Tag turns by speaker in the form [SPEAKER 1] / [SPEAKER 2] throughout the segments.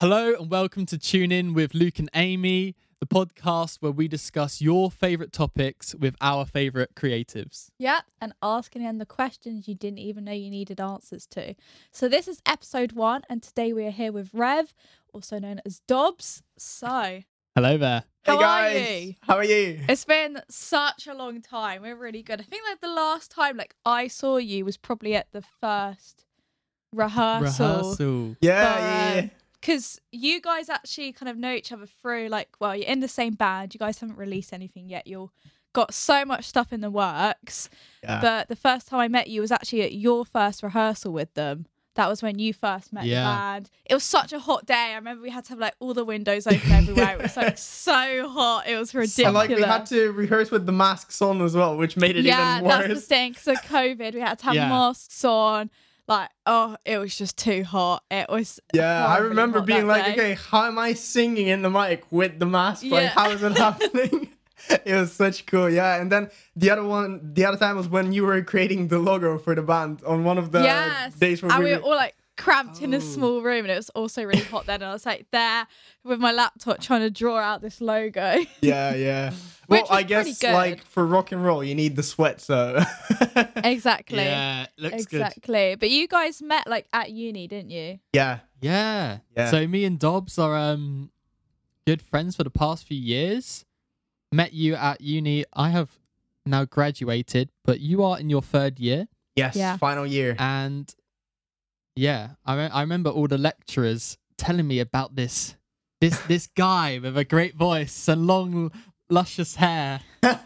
[SPEAKER 1] Hello and welcome to Tune In with Luke and Amy, the podcast where we discuss your favorite topics with our favorite creatives.
[SPEAKER 2] Yep, and asking them the questions you didn't even know you needed answers to. So this is episode one, and today we are here with Rev, also known as Dobbs. So
[SPEAKER 1] Hello there.
[SPEAKER 2] How
[SPEAKER 3] hey
[SPEAKER 2] are you?
[SPEAKER 3] how are you?
[SPEAKER 2] it's been such a long time. We're really good. I think like the last time like I saw you was probably at the first rehearsal.
[SPEAKER 1] Rehearsal.
[SPEAKER 3] Yeah,
[SPEAKER 2] But,
[SPEAKER 3] yeah, yeah.
[SPEAKER 2] Because you guys actually kind of know each other through, like, well, you're in the same band. You guys haven't released anything yet. You're got so much stuff in the works.
[SPEAKER 3] yeah.
[SPEAKER 2] But the first time I met you was actually at your first rehearsal with them. That was when you first met
[SPEAKER 1] Yeah.
[SPEAKER 2] the band. It was such a hot day. I remember we had to have like all the windows open everywhere. It was like so hot. It was ridiculous.
[SPEAKER 3] and like we had to rehearse with the masks on as well, which made it
[SPEAKER 2] yeah,
[SPEAKER 3] even
[SPEAKER 2] that's the
[SPEAKER 3] worse.
[SPEAKER 2] thing. Because of COVID, we had to have
[SPEAKER 1] Yeah.
[SPEAKER 2] masks on. Like, oh, it was just too hot. It was.
[SPEAKER 3] Yeah, I remember being like,
[SPEAKER 2] day.
[SPEAKER 3] okay, how am I singing in the mic with the mask? Like,
[SPEAKER 2] Yeah.
[SPEAKER 3] how is it happening? it was such cool, yeah. And then the other one, the other time was when you were creating the logo for the band on one of the
[SPEAKER 2] yes.
[SPEAKER 3] days where
[SPEAKER 2] and
[SPEAKER 3] we
[SPEAKER 2] we were all like cramped in a
[SPEAKER 1] Oh.
[SPEAKER 2] small room, and it was also really hot then. And I was like there with my laptop trying to draw out this logo.
[SPEAKER 3] Yeah, yeah.
[SPEAKER 2] Which
[SPEAKER 3] well, I guess like for rock and roll, you need the sweat, so.
[SPEAKER 2] exactly.
[SPEAKER 1] Yeah, looks good.
[SPEAKER 2] exactly. But you guys met like at uni, didn't you?
[SPEAKER 3] yeah,
[SPEAKER 1] Yeah.
[SPEAKER 3] Yeah.
[SPEAKER 1] So me and Dobbs are um good friends for the past few years. Met you at uni. I have now graduated, but you are in your third year.
[SPEAKER 3] yes,
[SPEAKER 2] Yeah.
[SPEAKER 3] final year.
[SPEAKER 1] And yeah, I re- I remember all the lecturers telling me about this this this guy with a great voice and long luscious hair.
[SPEAKER 3] yeah,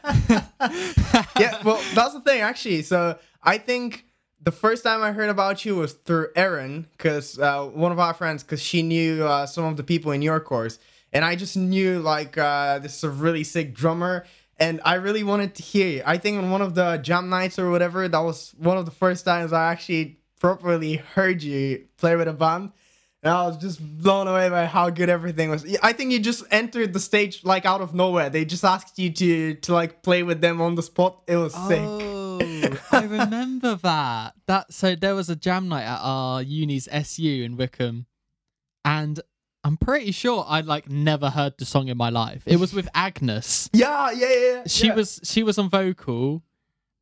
[SPEAKER 3] well, that's the thing actually. So I think the first time I heard about you was through Erin, because uh, one of our friends, because she knew uh, some of the people in your course, and I just knew like uh, this is a really sick drummer, and I really wanted to hear you. I think on one of the jam nights or whatever, that was one of the first times I actually properly heard you play with a band. And I was just blown away by how good everything was. I think you just entered the stage like out of nowhere. They just asked you to to like play with them on the spot. It was oh, sick.
[SPEAKER 1] Oh, I remember that. That so there was a jam night at our uni's SU in Wycombe, and I'm pretty sure I'd like never heard the song in my life. It was with Agnes.
[SPEAKER 3] Yeah, yeah, yeah.
[SPEAKER 1] She
[SPEAKER 3] yeah.
[SPEAKER 1] was she was on vocal,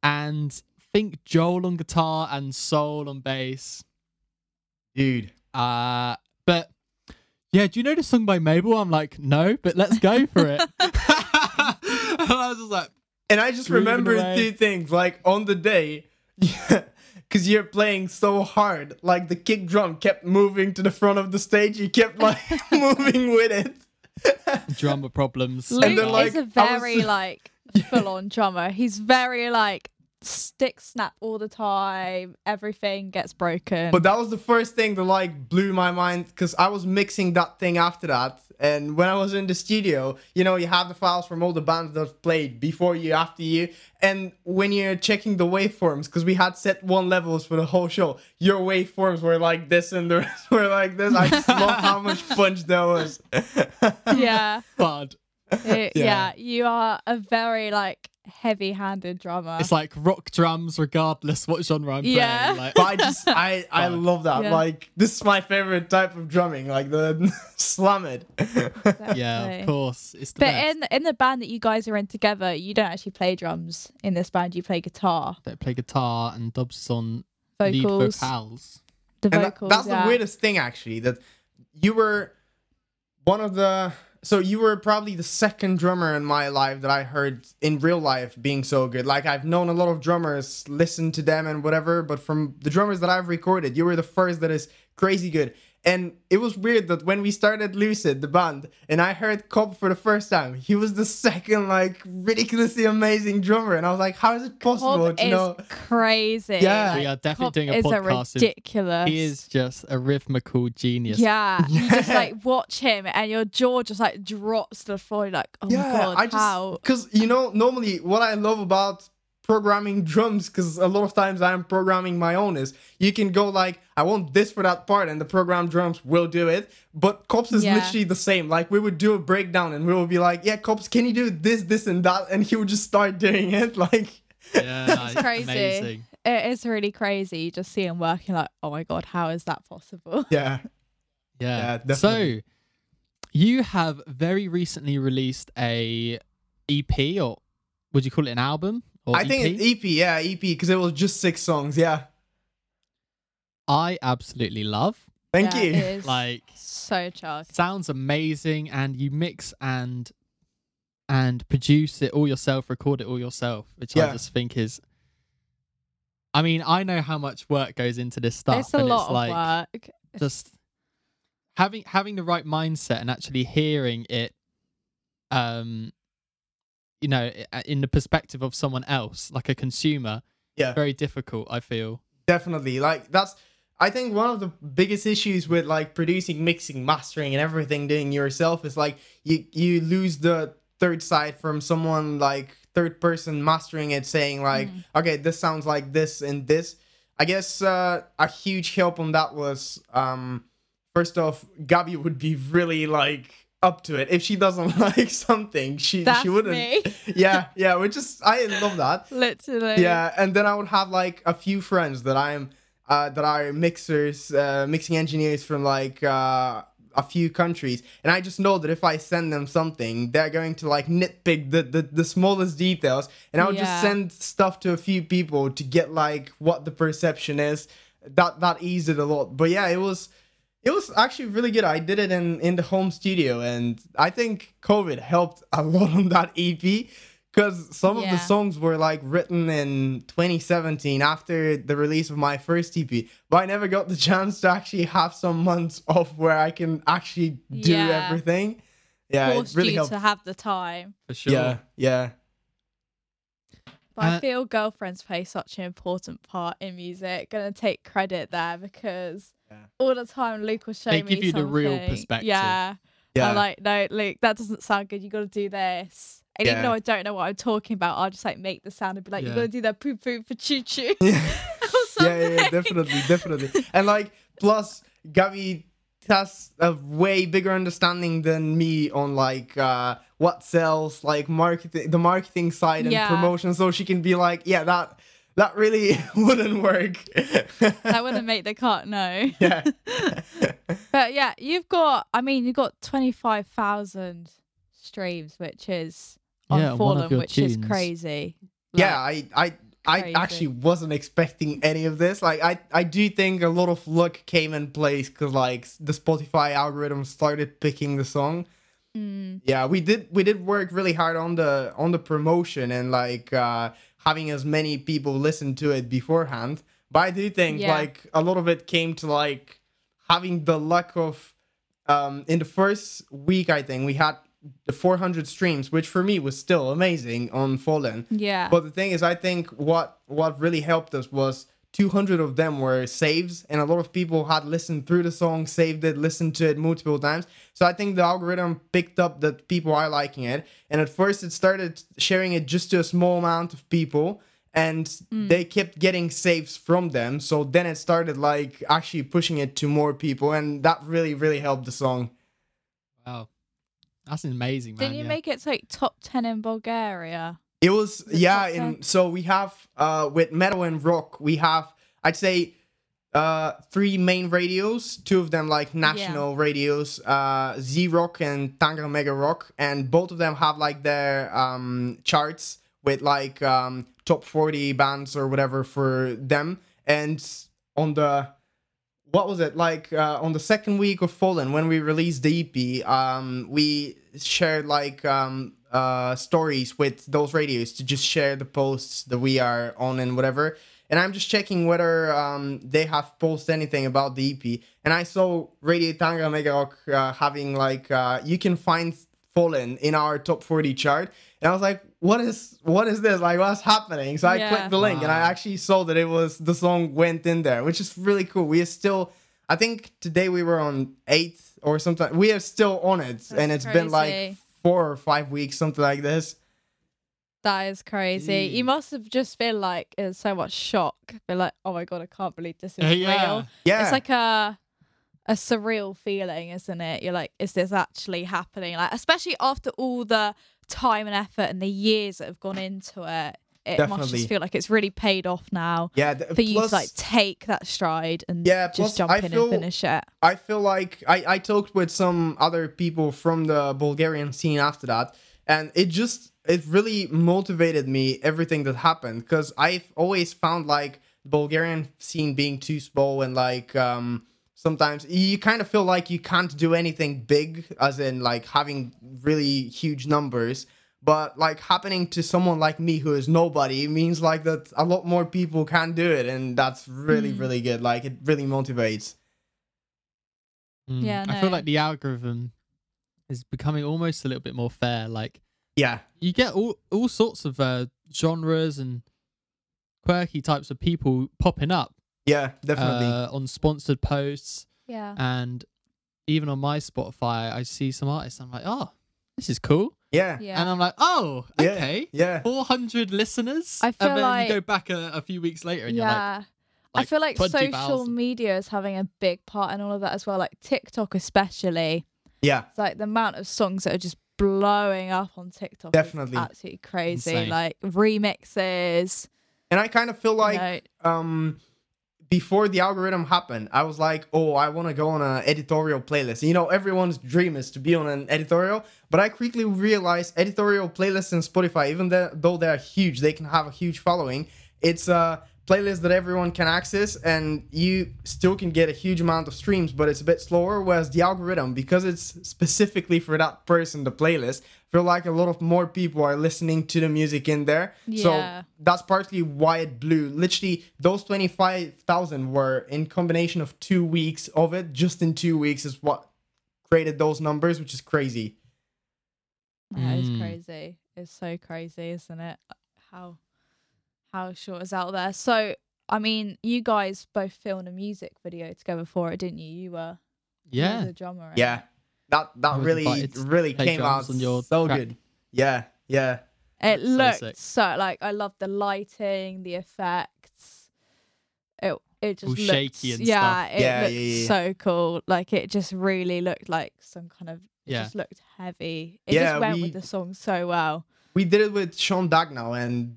[SPEAKER 1] and I think Joel on guitar and Soul on bass.
[SPEAKER 3] dude.
[SPEAKER 1] Uh, but yeah, do you know the song by Mabel? I'm like, no, but let's go for it. and I was just like,
[SPEAKER 3] And I just remember
[SPEAKER 1] away.
[SPEAKER 3] two things. Like on the day, yeah, because you're playing so hard, like the kick drum kept moving to the front of the stage. You kept like moving with it.
[SPEAKER 1] drummer problems.
[SPEAKER 2] Luke
[SPEAKER 3] then, like,
[SPEAKER 2] is a
[SPEAKER 3] I was-
[SPEAKER 2] very like full on drummer. He's very like stick snap all the time. Everything gets broken.
[SPEAKER 3] But that was the first thing that like blew my mind because I was mixing that thing after that. And when I was in the studio, you know, you have the files from all the bands that played before you, after you. And when you're checking the waveforms, because we had set one levels for the whole show, your waveforms were like this and the rest were like this. I just love how much punch there was.
[SPEAKER 2] yeah.
[SPEAKER 1] Bud.
[SPEAKER 2] It-
[SPEAKER 3] Yeah.
[SPEAKER 2] yeah, you are a very like heavy-handed drummer.
[SPEAKER 1] It's like rock drums, regardless what genre I'm
[SPEAKER 2] Yeah.
[SPEAKER 1] playing. Like,
[SPEAKER 3] But I just, I, I love that.
[SPEAKER 2] Yeah.
[SPEAKER 3] Like, this is my favorite type of drumming, like the slam it.
[SPEAKER 1] yeah, of course, it's the
[SPEAKER 2] But
[SPEAKER 1] best.
[SPEAKER 2] in in the band that you guys are in together, you don't actually play drums in this band. You play guitar,
[SPEAKER 1] They play guitar and Dobbs is on lead
[SPEAKER 2] vocals,
[SPEAKER 1] vocals.
[SPEAKER 2] the
[SPEAKER 3] And that- that's
[SPEAKER 2] yeah.
[SPEAKER 3] the weirdest thing actually that you were one of the so you were probably the second drummer in my life that I heard in real life being so good. Like I've known a lot of drummers, listened to them and whatever, but from the drummers that I've recorded, you were the first that is crazy good. And it was weird that when we started Lucid, the band, and I heard Cobb for the first time, he was the second like ridiculously amazing drummer, and I was like, how is it possible?
[SPEAKER 2] Cobb
[SPEAKER 3] to
[SPEAKER 2] is
[SPEAKER 3] know?
[SPEAKER 2] crazy.
[SPEAKER 3] Yeah.
[SPEAKER 1] We are definitely
[SPEAKER 2] Cobb
[SPEAKER 1] doing a
[SPEAKER 2] is
[SPEAKER 1] podcast. with-
[SPEAKER 2] ridiculous.
[SPEAKER 1] He is just a rhythmical genius.
[SPEAKER 2] Yeah, you just like watch him, and your jaw just like drops to the floor. You're like, oh my god,
[SPEAKER 3] I just
[SPEAKER 2] how?
[SPEAKER 3] because you know normally what I love about programming drums because a lot of times I'm programming my own is you can go like I want this for that part and the program drums will do it but cops is
[SPEAKER 2] Yeah.
[SPEAKER 3] literally the same like we would do a breakdown and we would be like yeah cops can you do this this and that and he would just start doing it like
[SPEAKER 1] Yeah,
[SPEAKER 2] It's crazy.
[SPEAKER 1] amazing.
[SPEAKER 2] It is really crazy. You just see him working like, oh my god, how is that possible?
[SPEAKER 3] yeah
[SPEAKER 1] Yeah.
[SPEAKER 3] Yeah.
[SPEAKER 1] So you have very recently released a EP or would you call it an album? Or
[SPEAKER 3] I think it's EP, yeah, EP, because it was just six songs. Yeah.
[SPEAKER 1] I absolutely love.
[SPEAKER 3] Thank
[SPEAKER 2] Yeah,
[SPEAKER 3] you.
[SPEAKER 2] It is
[SPEAKER 1] Like
[SPEAKER 2] so charged.
[SPEAKER 1] sounds amazing and you mix and and produce it all yourself, record it all yourself, which I just think is I mean, I know how much work goes into this stuff
[SPEAKER 2] It's a
[SPEAKER 1] and
[SPEAKER 2] lot
[SPEAKER 1] it's
[SPEAKER 2] of
[SPEAKER 1] like
[SPEAKER 2] work.
[SPEAKER 1] just having having the right mindset and actually hearing it um you know in the perspective of someone else like a consumer
[SPEAKER 3] Yeah.
[SPEAKER 1] very difficult i feel
[SPEAKER 3] Definitely. Like that's I think one of the biggest issues with like producing, mixing, mastering and everything doing yourself is like you you lose the third side from someone like third person mastering it saying like okay this sounds like this and this. I guess uh, a huge help on that was um first off gabby would be really like up to it. If she doesn't like something she
[SPEAKER 2] That's
[SPEAKER 3] she wouldn't.
[SPEAKER 2] me.
[SPEAKER 3] yeah yeah which is i love that.
[SPEAKER 2] Literally.
[SPEAKER 3] yeah, and then I would have like a few friends that I'm uh, that are mixers, uh, mixing engineers from like uh, a few countries, and I just know that if I send them something, they're going to like nitpick the the, the smallest details, and I would
[SPEAKER 2] Yeah.
[SPEAKER 3] just send stuff to a few people to get like what the perception is. That that eased it a lot, but yeah, it was. It was actually really good. I did it in, in the home studio, and I think COVID helped a lot on that EP because some of the songs were like written in 2017 after the release of my first EP, but I never got the chance to actually have some months off where I can actually do
[SPEAKER 2] Yeah.
[SPEAKER 3] everything. Yeah,
[SPEAKER 2] Forced
[SPEAKER 3] it really
[SPEAKER 2] you
[SPEAKER 3] helped.
[SPEAKER 2] to have the time.
[SPEAKER 1] for sure
[SPEAKER 3] Yeah, yeah,
[SPEAKER 2] But I
[SPEAKER 1] Uh,
[SPEAKER 2] feel girlfriends play such an important part in music. Gonna take credit there because
[SPEAKER 3] Yeah.
[SPEAKER 2] all the time Luke will show
[SPEAKER 1] They
[SPEAKER 2] me
[SPEAKER 1] give you the real perspective.
[SPEAKER 2] Yeah.
[SPEAKER 3] yeah.
[SPEAKER 2] I'm like, no, Luke, that doesn't sound good. You got to do this. And even though I don't know what I'm talking about, I'll just like make the sound and be like, you're gonna do that poo poo for choo choo.
[SPEAKER 3] yeah. yeah, yeah, yeah, definitely, definitely. And like, plus, Gabby has a way bigger understanding than me on like uh what sells, like marketing, the marketing side and
[SPEAKER 2] Yeah.
[SPEAKER 3] promotion. So she can be like, yeah, that that really wouldn't work.
[SPEAKER 2] That wouldn't make the cut, no.
[SPEAKER 3] yeah,
[SPEAKER 2] But yeah, you've got, I mean, you've got 25,000 streams, which is on
[SPEAKER 1] Yeah, one of
[SPEAKER 2] Fallen,
[SPEAKER 1] your
[SPEAKER 2] which is
[SPEAKER 1] tunes.
[SPEAKER 2] crazy.
[SPEAKER 3] yeah.
[SPEAKER 2] Like,
[SPEAKER 3] I I. I
[SPEAKER 2] crazy.
[SPEAKER 3] actually wasn't expecting any of this. Like, I, I do think a lot of luck came in place because like the Spotify algorithm started picking the song,
[SPEAKER 2] mm,
[SPEAKER 3] yeah we did we did work really hard on the on the promotion and like uh having as many people listen to it beforehand but i do think
[SPEAKER 2] Yeah.
[SPEAKER 3] like a lot of it came to like having the luck of um in the first week i think we had the 400 streams which for me was still amazing on fallen
[SPEAKER 2] yeah.
[SPEAKER 3] but the thing is, I think what what really helped us was 200 of them were saves, and a lot of people had listened through the song, saved it, listened to it multiple times. So I think the algorithm picked up that people are liking it, and at first it started sharing it just to a small amount of people. And mm. they kept getting saves from them, so then it started like actually pushing it to more people, and that really, really helped the song.
[SPEAKER 1] wow that's amazing man
[SPEAKER 2] Didn't you
[SPEAKER 1] yeah.
[SPEAKER 2] make it to like top 10 in Bulgaria?
[SPEAKER 3] It was
[SPEAKER 2] The
[SPEAKER 3] yeah,
[SPEAKER 2] top
[SPEAKER 3] and so we have uh with metal and rock, we have I'd say uh three main radios, two of them like national radios, uh Z Rock and Tangra Mega Rock, and both of them have like their um charts with like um top 40 bands or whatever for them. And on the what was it like uh, on the second week of Fallen when we released the EP? Um, we shared like um, uh, stories with those radios to just share the posts that we are on and whatever. And I'm just checking whether um, they have posted anything about the EP. And I saw Radio Tangra Mega Rock uh, having like uh, you can find Fallen in our top 40 chart. And I was like, what is what is this? Like what's happening? So I
[SPEAKER 2] Yeah.
[SPEAKER 3] clicked the link and I actually saw that it was the song went in there, which is really cool. We are still I think today we were on eighth or something. We are still on it, and it's
[SPEAKER 2] That's
[SPEAKER 3] been like four or five weeks, something like this.
[SPEAKER 2] That is crazy. You must have just been like in so much shock. Been like, oh my god, I can't believe this is
[SPEAKER 1] yeah.
[SPEAKER 2] real.
[SPEAKER 3] Yeah,
[SPEAKER 2] It's like a a surreal feeling, isn't it? You're like, is this actually happening? Like, especially after all the time and effort and the years that have gone into it. it must just feel like it's really paid off now
[SPEAKER 3] Yeah, th-
[SPEAKER 2] for you
[SPEAKER 3] plus-
[SPEAKER 2] to like take that stride and
[SPEAKER 3] Yeah,
[SPEAKER 2] just jump
[SPEAKER 3] I
[SPEAKER 2] in
[SPEAKER 3] feel-
[SPEAKER 2] and finish it.
[SPEAKER 3] I feel like I, I talked with some other people from the Bulgarian scene after that, and it just it really motivated me everything that happened because I've always found like the Bulgarian scene being too small and like um sometimes. You kind of feel like you can't do anything big as in like having really huge numbers. But like happening to someone like me who is nobody means like that a lot more people can do it and that's really
[SPEAKER 2] Mm.
[SPEAKER 3] really good. Like it really motivates.
[SPEAKER 1] Mm.
[SPEAKER 2] Yeah,
[SPEAKER 1] I feel like the algorithm is becoming almost a little bit more fair. Like
[SPEAKER 3] yeah.
[SPEAKER 1] you get all all sorts of uh, genres and quirky types of people popping up
[SPEAKER 3] Yeah, definitely.
[SPEAKER 1] uh, on sponsored posts,
[SPEAKER 2] Yeah.
[SPEAKER 1] and even on my Spotify, I see some artists. I'm like, oh, this is cool,
[SPEAKER 3] yeah.
[SPEAKER 2] Yeah.
[SPEAKER 1] and I'm like, oh, okay.
[SPEAKER 3] Yeah.
[SPEAKER 1] 400 listeners.
[SPEAKER 2] I feel
[SPEAKER 1] and then
[SPEAKER 2] like-
[SPEAKER 1] you go back a, a few weeks later and you're like,
[SPEAKER 2] yeah. I feel like social
[SPEAKER 1] 20,000.
[SPEAKER 2] media is having a big part in all of that as well. Like TikTok, especially.
[SPEAKER 3] Yeah.
[SPEAKER 2] It's like the amount of songs that are just blowing up on TikTok.
[SPEAKER 3] Definitely.
[SPEAKER 2] Is absolutely crazy.
[SPEAKER 1] Insane.
[SPEAKER 2] Like remixes.
[SPEAKER 3] And I kind of feel like
[SPEAKER 2] you know,
[SPEAKER 3] um before the algorithm happened, I was like, oh, I want to go on an editorial playlist. You know, everyone's dream is to be on an editorial, but I quickly realized editorial playlists in Spotify, even though they're huge, they can have a huge following. It's a playlist that everyone can access, and you still can get a huge amount of streams, but it's a bit slower. Whereas the algorithm, because it's specifically for that person, the playlist, feel like a lot of more people are listening to the music in there.
[SPEAKER 2] Yeah.
[SPEAKER 3] So that's partly why it blew. Literally, those 25,000 were in combination of two weeks of it. Just in two weeks is what created those numbers, which is crazy.
[SPEAKER 2] That is
[SPEAKER 1] Mm.
[SPEAKER 2] crazy. It's so crazy, isn't it? How how short is out there. So I mean, you guys both filmed a music video together for it, didn't you? You were
[SPEAKER 1] yeah.
[SPEAKER 2] the drummer. in
[SPEAKER 3] Yeah.
[SPEAKER 2] It.
[SPEAKER 3] That that really really
[SPEAKER 1] play
[SPEAKER 3] came out
[SPEAKER 1] on your
[SPEAKER 3] so
[SPEAKER 1] track.
[SPEAKER 3] good. Yeah, yeah.
[SPEAKER 2] It
[SPEAKER 1] That's so
[SPEAKER 2] looked
[SPEAKER 1] sick.
[SPEAKER 2] so, like I love the lighting, the effects. It it just
[SPEAKER 1] All
[SPEAKER 2] looked,
[SPEAKER 1] shaky and
[SPEAKER 2] yeah,
[SPEAKER 1] stuff.
[SPEAKER 2] it
[SPEAKER 3] Yeah,
[SPEAKER 2] looked
[SPEAKER 3] yeah, yeah.
[SPEAKER 2] so cool. Like it just really looked like some kind of. It
[SPEAKER 1] Yeah.
[SPEAKER 2] just looked heavy. It
[SPEAKER 3] Yeah,
[SPEAKER 2] just went
[SPEAKER 3] we-
[SPEAKER 2] with the song so well.
[SPEAKER 3] We did it with Sean Dagnall and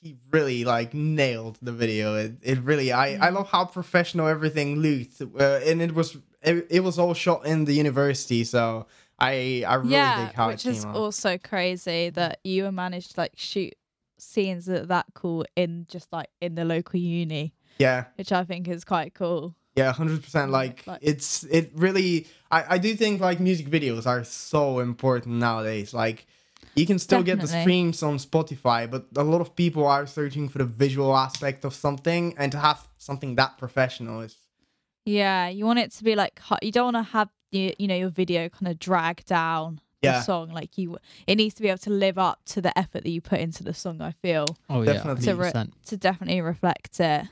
[SPEAKER 3] he really like nailed the video. It, it really I I
[SPEAKER 2] Mm.
[SPEAKER 3] love how professional everything looked. Uh, and it was it, it was all shot in the university, so I I really
[SPEAKER 2] yeah,
[SPEAKER 3] dig how
[SPEAKER 2] which is
[SPEAKER 3] out.
[SPEAKER 2] also crazy that you managed to like shoot scenes that that cool in just like in the local uni,
[SPEAKER 3] yeah.
[SPEAKER 2] which I think is quite cool.
[SPEAKER 3] Yeah, hundred percent. Like
[SPEAKER 2] like-
[SPEAKER 3] it's it really. I I do think like music videos are so important nowadays. Like you can still get the streams on Spotify, but a lot of people are searching for the visual aspect of something, and to have something that professional is
[SPEAKER 2] Yeah, you want it to be like you don't want to have you, you know your video kind of drag down
[SPEAKER 3] Yeah.
[SPEAKER 2] the song like you it needs to be able to live up to the effort that you put into the song I feel
[SPEAKER 1] Oh yeah.
[SPEAKER 2] To re- to definitely reflect it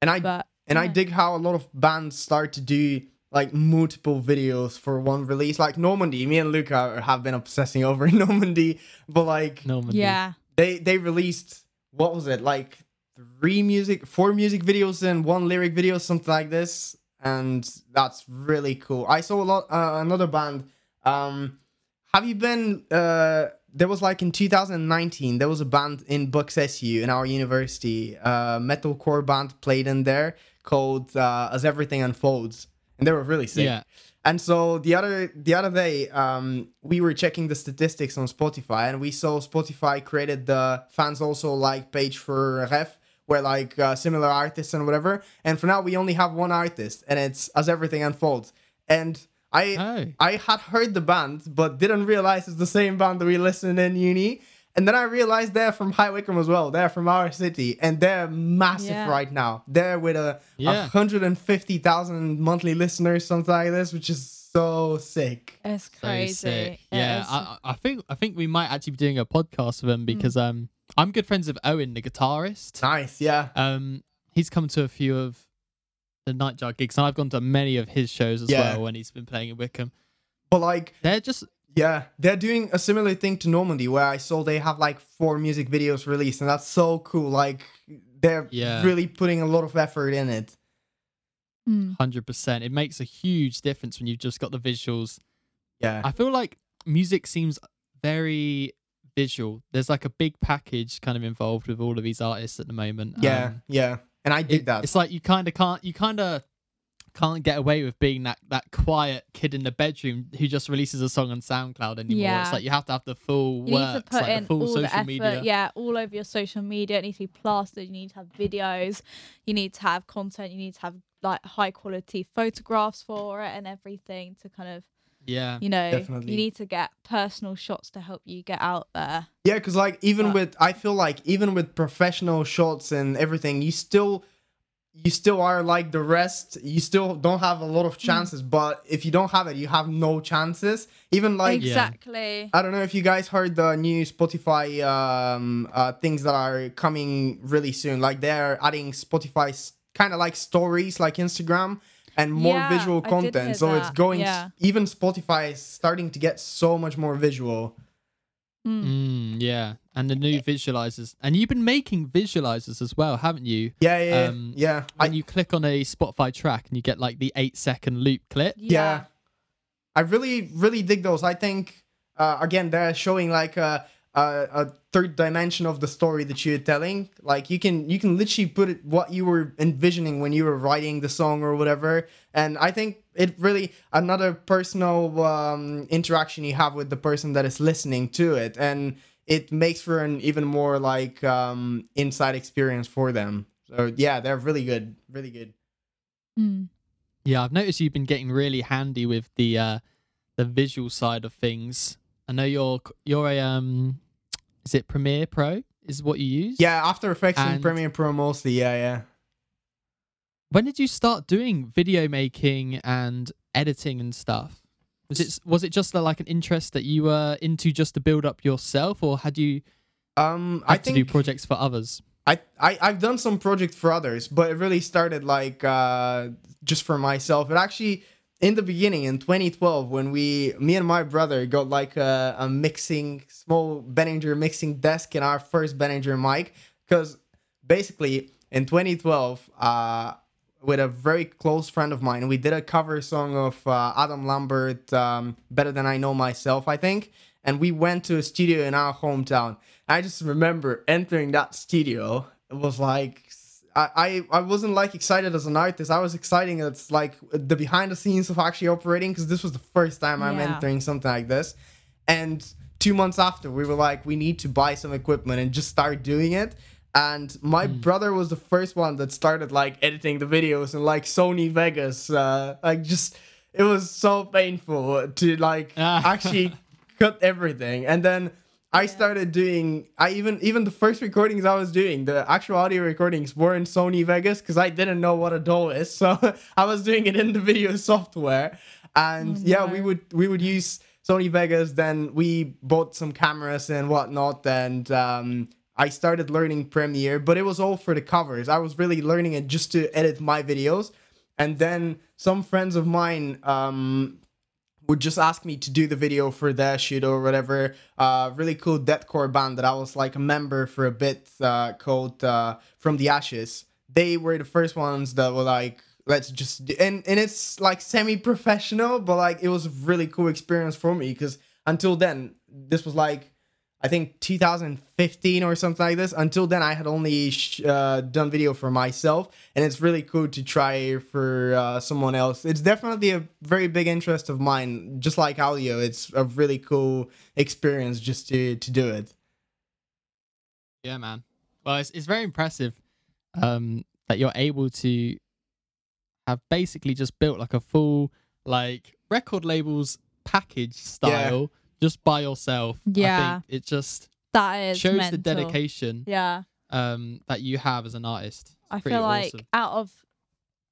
[SPEAKER 3] and I
[SPEAKER 2] but
[SPEAKER 3] and I dig how a lot of bands start to do like multiple videos for one release. Like Normandie, me and Luca have been obsessing over Normandie, but like
[SPEAKER 1] Normandie.
[SPEAKER 2] yeah
[SPEAKER 3] they they released what was it like three music four music videos and one lyric video something like this and that's really cool i saw a lot uh, another band um have you been uh there was like in 2019 there was a band in bucks su in our university uh metalcore band played in there called uh as everything unfolds and they were really sick
[SPEAKER 1] Yeah.
[SPEAKER 3] and so the other the other day, um, we were checking the statistics on Spotify, and we saw Spotify created the fans also like page for Ref, where like uh, similar artists and whatever. And for now, we only have one artist, and it's as everything unfolds. And I
[SPEAKER 1] Oh.
[SPEAKER 3] I had heard the band, but didn't realize it's the same band that we listened in uni. And then I realized they're from High Wycombe as well. They're from our city, and they're massive
[SPEAKER 2] Yeah.
[SPEAKER 3] right now. They're with a
[SPEAKER 1] Yeah.
[SPEAKER 3] 150,000 monthly listeners, something like this, which is so sick.
[SPEAKER 2] it's
[SPEAKER 1] So
[SPEAKER 2] crazy
[SPEAKER 1] sick.
[SPEAKER 2] It
[SPEAKER 1] Yeah,
[SPEAKER 2] is-
[SPEAKER 1] I, I I think I think we might actually be doing a podcast with them because um I'm good friends with Owen, the guitarist.
[SPEAKER 3] Nice, yeah.
[SPEAKER 1] Um, he's come to a few of the Nightjar gigs, and I've gone to many of his shows as
[SPEAKER 3] Yeah.
[SPEAKER 1] well when he's been playing at Wycombe.
[SPEAKER 3] But like,
[SPEAKER 1] They're just
[SPEAKER 3] yeah, they're doing a similar thing to Normandie, where I saw they have like four music videos released, and that's so cool. Like, they're
[SPEAKER 1] Yeah.
[SPEAKER 3] really putting a lot of effort in it.
[SPEAKER 2] Mm.
[SPEAKER 1] hundred percent. It makes a huge difference when you've just got the visuals.
[SPEAKER 3] Yeah,
[SPEAKER 1] I feel like music seems very, visual. There's like a big package kind of involved with all of these artists at the moment.
[SPEAKER 3] Yeah,
[SPEAKER 1] Um,
[SPEAKER 3] yeah. And I dig
[SPEAKER 1] it-
[SPEAKER 3] that.
[SPEAKER 1] It's like you kind of can't you kind of can't get away with being that that quiet kid in the bedroom who just releases a song on SoundCloud anymore.
[SPEAKER 2] Yeah.
[SPEAKER 1] It's like you have to have the full
[SPEAKER 2] You
[SPEAKER 1] works,
[SPEAKER 2] need to put
[SPEAKER 1] like
[SPEAKER 2] in
[SPEAKER 1] the full
[SPEAKER 2] all
[SPEAKER 1] social
[SPEAKER 2] the effort,
[SPEAKER 1] media.
[SPEAKER 2] yeah, all over your social media. It needs to be plastered. You need to have videos. You need to have content. You need to have like high quality photographs for it and everything to kind of,
[SPEAKER 1] Yeah.
[SPEAKER 2] you know,
[SPEAKER 3] Definitely.
[SPEAKER 2] you need to get personal shots to help you get out there.
[SPEAKER 3] Yeah, because like even
[SPEAKER 2] But-
[SPEAKER 3] with I feel like even with professional shots and everything, you still you still are like the rest. You still don't have a lot of chances, but if you don't have it, you have no chances. Even like
[SPEAKER 2] exactly.
[SPEAKER 3] I don't know if you guys heard the new Spotify um uh things that are coming really soon. Like they're adding Spotify kind of like stories like Instagram and more
[SPEAKER 2] Yeah,
[SPEAKER 3] visual content.
[SPEAKER 2] hear
[SPEAKER 3] So it's going
[SPEAKER 2] yeah.
[SPEAKER 3] even Spotify is starting to get so much more visual.
[SPEAKER 2] Mm.
[SPEAKER 1] Mm, yeah. And the new visualizers. And you've been making visualizers as well, haven't you?
[SPEAKER 3] Yeah, yeah,
[SPEAKER 1] Um,
[SPEAKER 3] yeah. I,
[SPEAKER 1] you click on a Spotify track and you get like the eight second loop clip.
[SPEAKER 3] yeah. I really, really dig those. I think uh, again they're showing like a, a a third dimension of the story that you're telling. Like you can you can literally put it what you were envisioning when you were writing the song or whatever. And I think it really another personal um, interaction you have with the person that is listening to it, and it makes for an even more like um, inside experience for them. So yeah, they're really good, really good.
[SPEAKER 2] Mm.
[SPEAKER 1] Yeah, I've noticed you've been getting really handy with the uh the visual side of things. I know you're you're a um is it Premiere Pro is what you use?
[SPEAKER 3] Yeah, After Effects and,
[SPEAKER 1] And-
[SPEAKER 3] Premiere Pro mostly. Yeah, yeah.
[SPEAKER 1] When did you start doing video making and editing and stuff? Was it was it just like an interest that you were into just to build up yourself, or had you
[SPEAKER 3] Um,
[SPEAKER 1] had
[SPEAKER 3] I
[SPEAKER 1] to
[SPEAKER 3] think
[SPEAKER 1] do projects for others?
[SPEAKER 3] I, I I've done some projects for others, but it really started like uh, just for myself. It actually in the beginning in 2012 when we me and my brother got like a, a mixing small Behringer mixing desk and our first Behringer mic because basically in 2012 uh with a very close friend of mine we did a cover song of uh, Adam Lambert um, better than I know myself I think and we went to a studio in our hometown I just remember entering that studio. It was like I, I I wasn't like excited as an artist. I was excited it's like the behind the scenes of actually operating because this was the first time I'm
[SPEAKER 2] Yeah.
[SPEAKER 3] entering something like this. And two months after, we were like, we need to buy some equipment and just start doing it. And my brother was the first one that started like editing the videos in like Sony Vegas. Uh, like just it was so painful to like
[SPEAKER 1] Ah.
[SPEAKER 3] actually cut everything and then i started doing i even even the first recordings i was doing the actual audio recordings were in sony vegas because i didn't know what a DAW is so i was doing it in the video software and
[SPEAKER 2] Oh,
[SPEAKER 3] yeah we would we would use sony vegas then we bought some cameras and whatnot and um I started learning Premiere, but it was all for the covers. I was really learning it just to edit my videos. And then some friends of mine um, would just ask me to do the video for their shoot or whatever. Uh, really cool deathcore band that I was like a member for a bit uh, called uh, From the Ashes. They were the first ones that were like, let's just do, and and it's like semi-professional, but like it was a really cool experience for me because until then this was like. I think 2015 or something like this. Until then, I had only sh- uh, done video for myself, and it's really cool to try for uh, someone else. It's definitely a very big interest of mine. Just like audio, it's a really cool experience just to to do it.
[SPEAKER 1] Yeah, man. Well, it's it's very impressive um, that you're able to have basically just built like a full like record labels package style just by yourself. I
[SPEAKER 2] Yeah.
[SPEAKER 1] think it just
[SPEAKER 2] That is
[SPEAKER 1] shows
[SPEAKER 2] mental.
[SPEAKER 1] the dedication
[SPEAKER 2] Yeah.
[SPEAKER 1] um, that you have as an artist. It's
[SPEAKER 2] I
[SPEAKER 1] pretty
[SPEAKER 2] feel like
[SPEAKER 1] awesome.
[SPEAKER 2] out of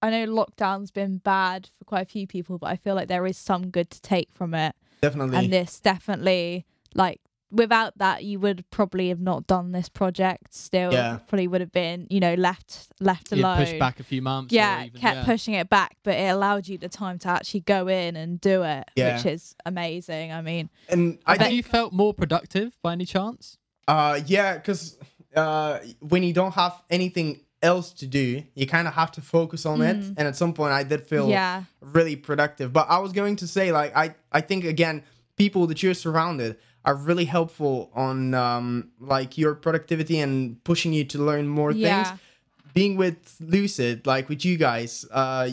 [SPEAKER 2] I know lockdown's been bad for quite a few people, but I feel like there is some good to take from it.
[SPEAKER 3] Definitely.
[SPEAKER 2] And this definitely like without that you would probably have not done this project still.
[SPEAKER 3] Yeah.
[SPEAKER 2] Probably would have been, you know, left left
[SPEAKER 1] you
[SPEAKER 2] alone.
[SPEAKER 1] pushed back a few months. or
[SPEAKER 2] yeah,
[SPEAKER 1] even,
[SPEAKER 2] kept
[SPEAKER 1] yeah.
[SPEAKER 2] pushing it back, but it allowed you the time to actually go in and do it,
[SPEAKER 3] Yeah.
[SPEAKER 2] which is amazing. I mean,
[SPEAKER 3] and I
[SPEAKER 1] Have
[SPEAKER 3] think
[SPEAKER 1] you felt more productive by any chance?
[SPEAKER 3] Uh, yeah, because uh, when you don't have anything else to do, you kind of have to focus on it.
[SPEAKER 2] Mm.
[SPEAKER 3] And at some point, I did feel
[SPEAKER 2] yeah,
[SPEAKER 3] really productive. But I was going to say, like, I I think again, people that you're surrounded are really helpful on um, like your productivity and pushing you to learn more
[SPEAKER 2] Yeah.
[SPEAKER 3] things. Being with Lucid, like with you guys, uh,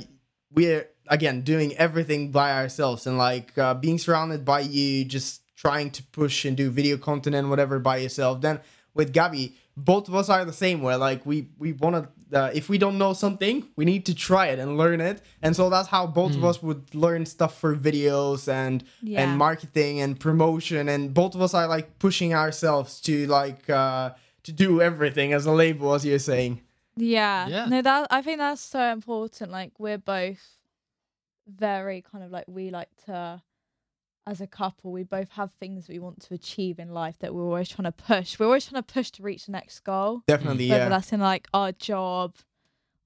[SPEAKER 3] we're again doing everything by ourselves and like uh, being surrounded by you, just trying to push and do video content and whatever by yourself. Then with Gabby, both of us are the same. Where like we we want to, uh, if we don't know something, we need to try it and learn it. And so that's how both of us would learn stuff for videos and
[SPEAKER 2] Yeah.
[SPEAKER 3] and marketing and promotion. And both of us are like pushing ourselves to like uh, to do everything as a label, as you're saying.
[SPEAKER 2] Yeah.
[SPEAKER 1] Yeah.
[SPEAKER 2] No, that I think that's so important. Like we're both very kind of like we like to as a couple, we both have things we want to achieve in life that we're always trying to push. We're always trying to push to reach the next goal.
[SPEAKER 3] Definitely,
[SPEAKER 2] Whether
[SPEAKER 3] yeah.
[SPEAKER 2] that's in like our job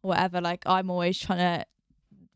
[SPEAKER 2] whatever. Like I'm always trying to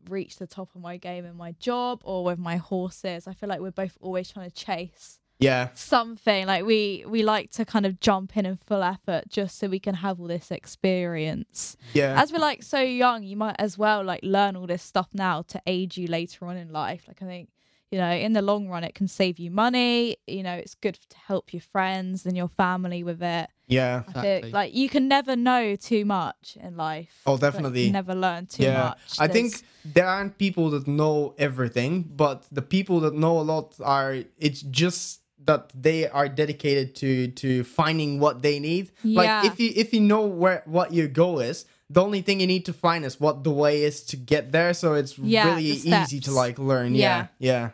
[SPEAKER 2] reach the top of my game in my job or with my horses. I feel like we're both always trying to chase
[SPEAKER 3] Yeah,
[SPEAKER 2] something like we we like to kind of jump in in full effort just so we can have all this experience
[SPEAKER 3] yeah.
[SPEAKER 2] as we're like so young you might as well like learn all this stuff now to aid you later on in life like i think you know in the long run it can save you money you know it's good to help your friends and your family with it
[SPEAKER 3] yeah.
[SPEAKER 1] Exactly.
[SPEAKER 2] think like you can never know too much in life
[SPEAKER 3] Oh,
[SPEAKER 2] Like, you
[SPEAKER 3] definitely.
[SPEAKER 2] never learn too
[SPEAKER 3] yeah.
[SPEAKER 2] much
[SPEAKER 3] I
[SPEAKER 2] There's-
[SPEAKER 3] think there aren't people that know everything, but the people that know a lot are. It's just that they are dedicated to to finding what they need.
[SPEAKER 2] Yeah.
[SPEAKER 3] Like if you if you know where what your goal is, the only thing you need to find is what the way is to get there. So it's
[SPEAKER 2] Yeah,
[SPEAKER 3] really easy to like learn. Yeah. Yeah.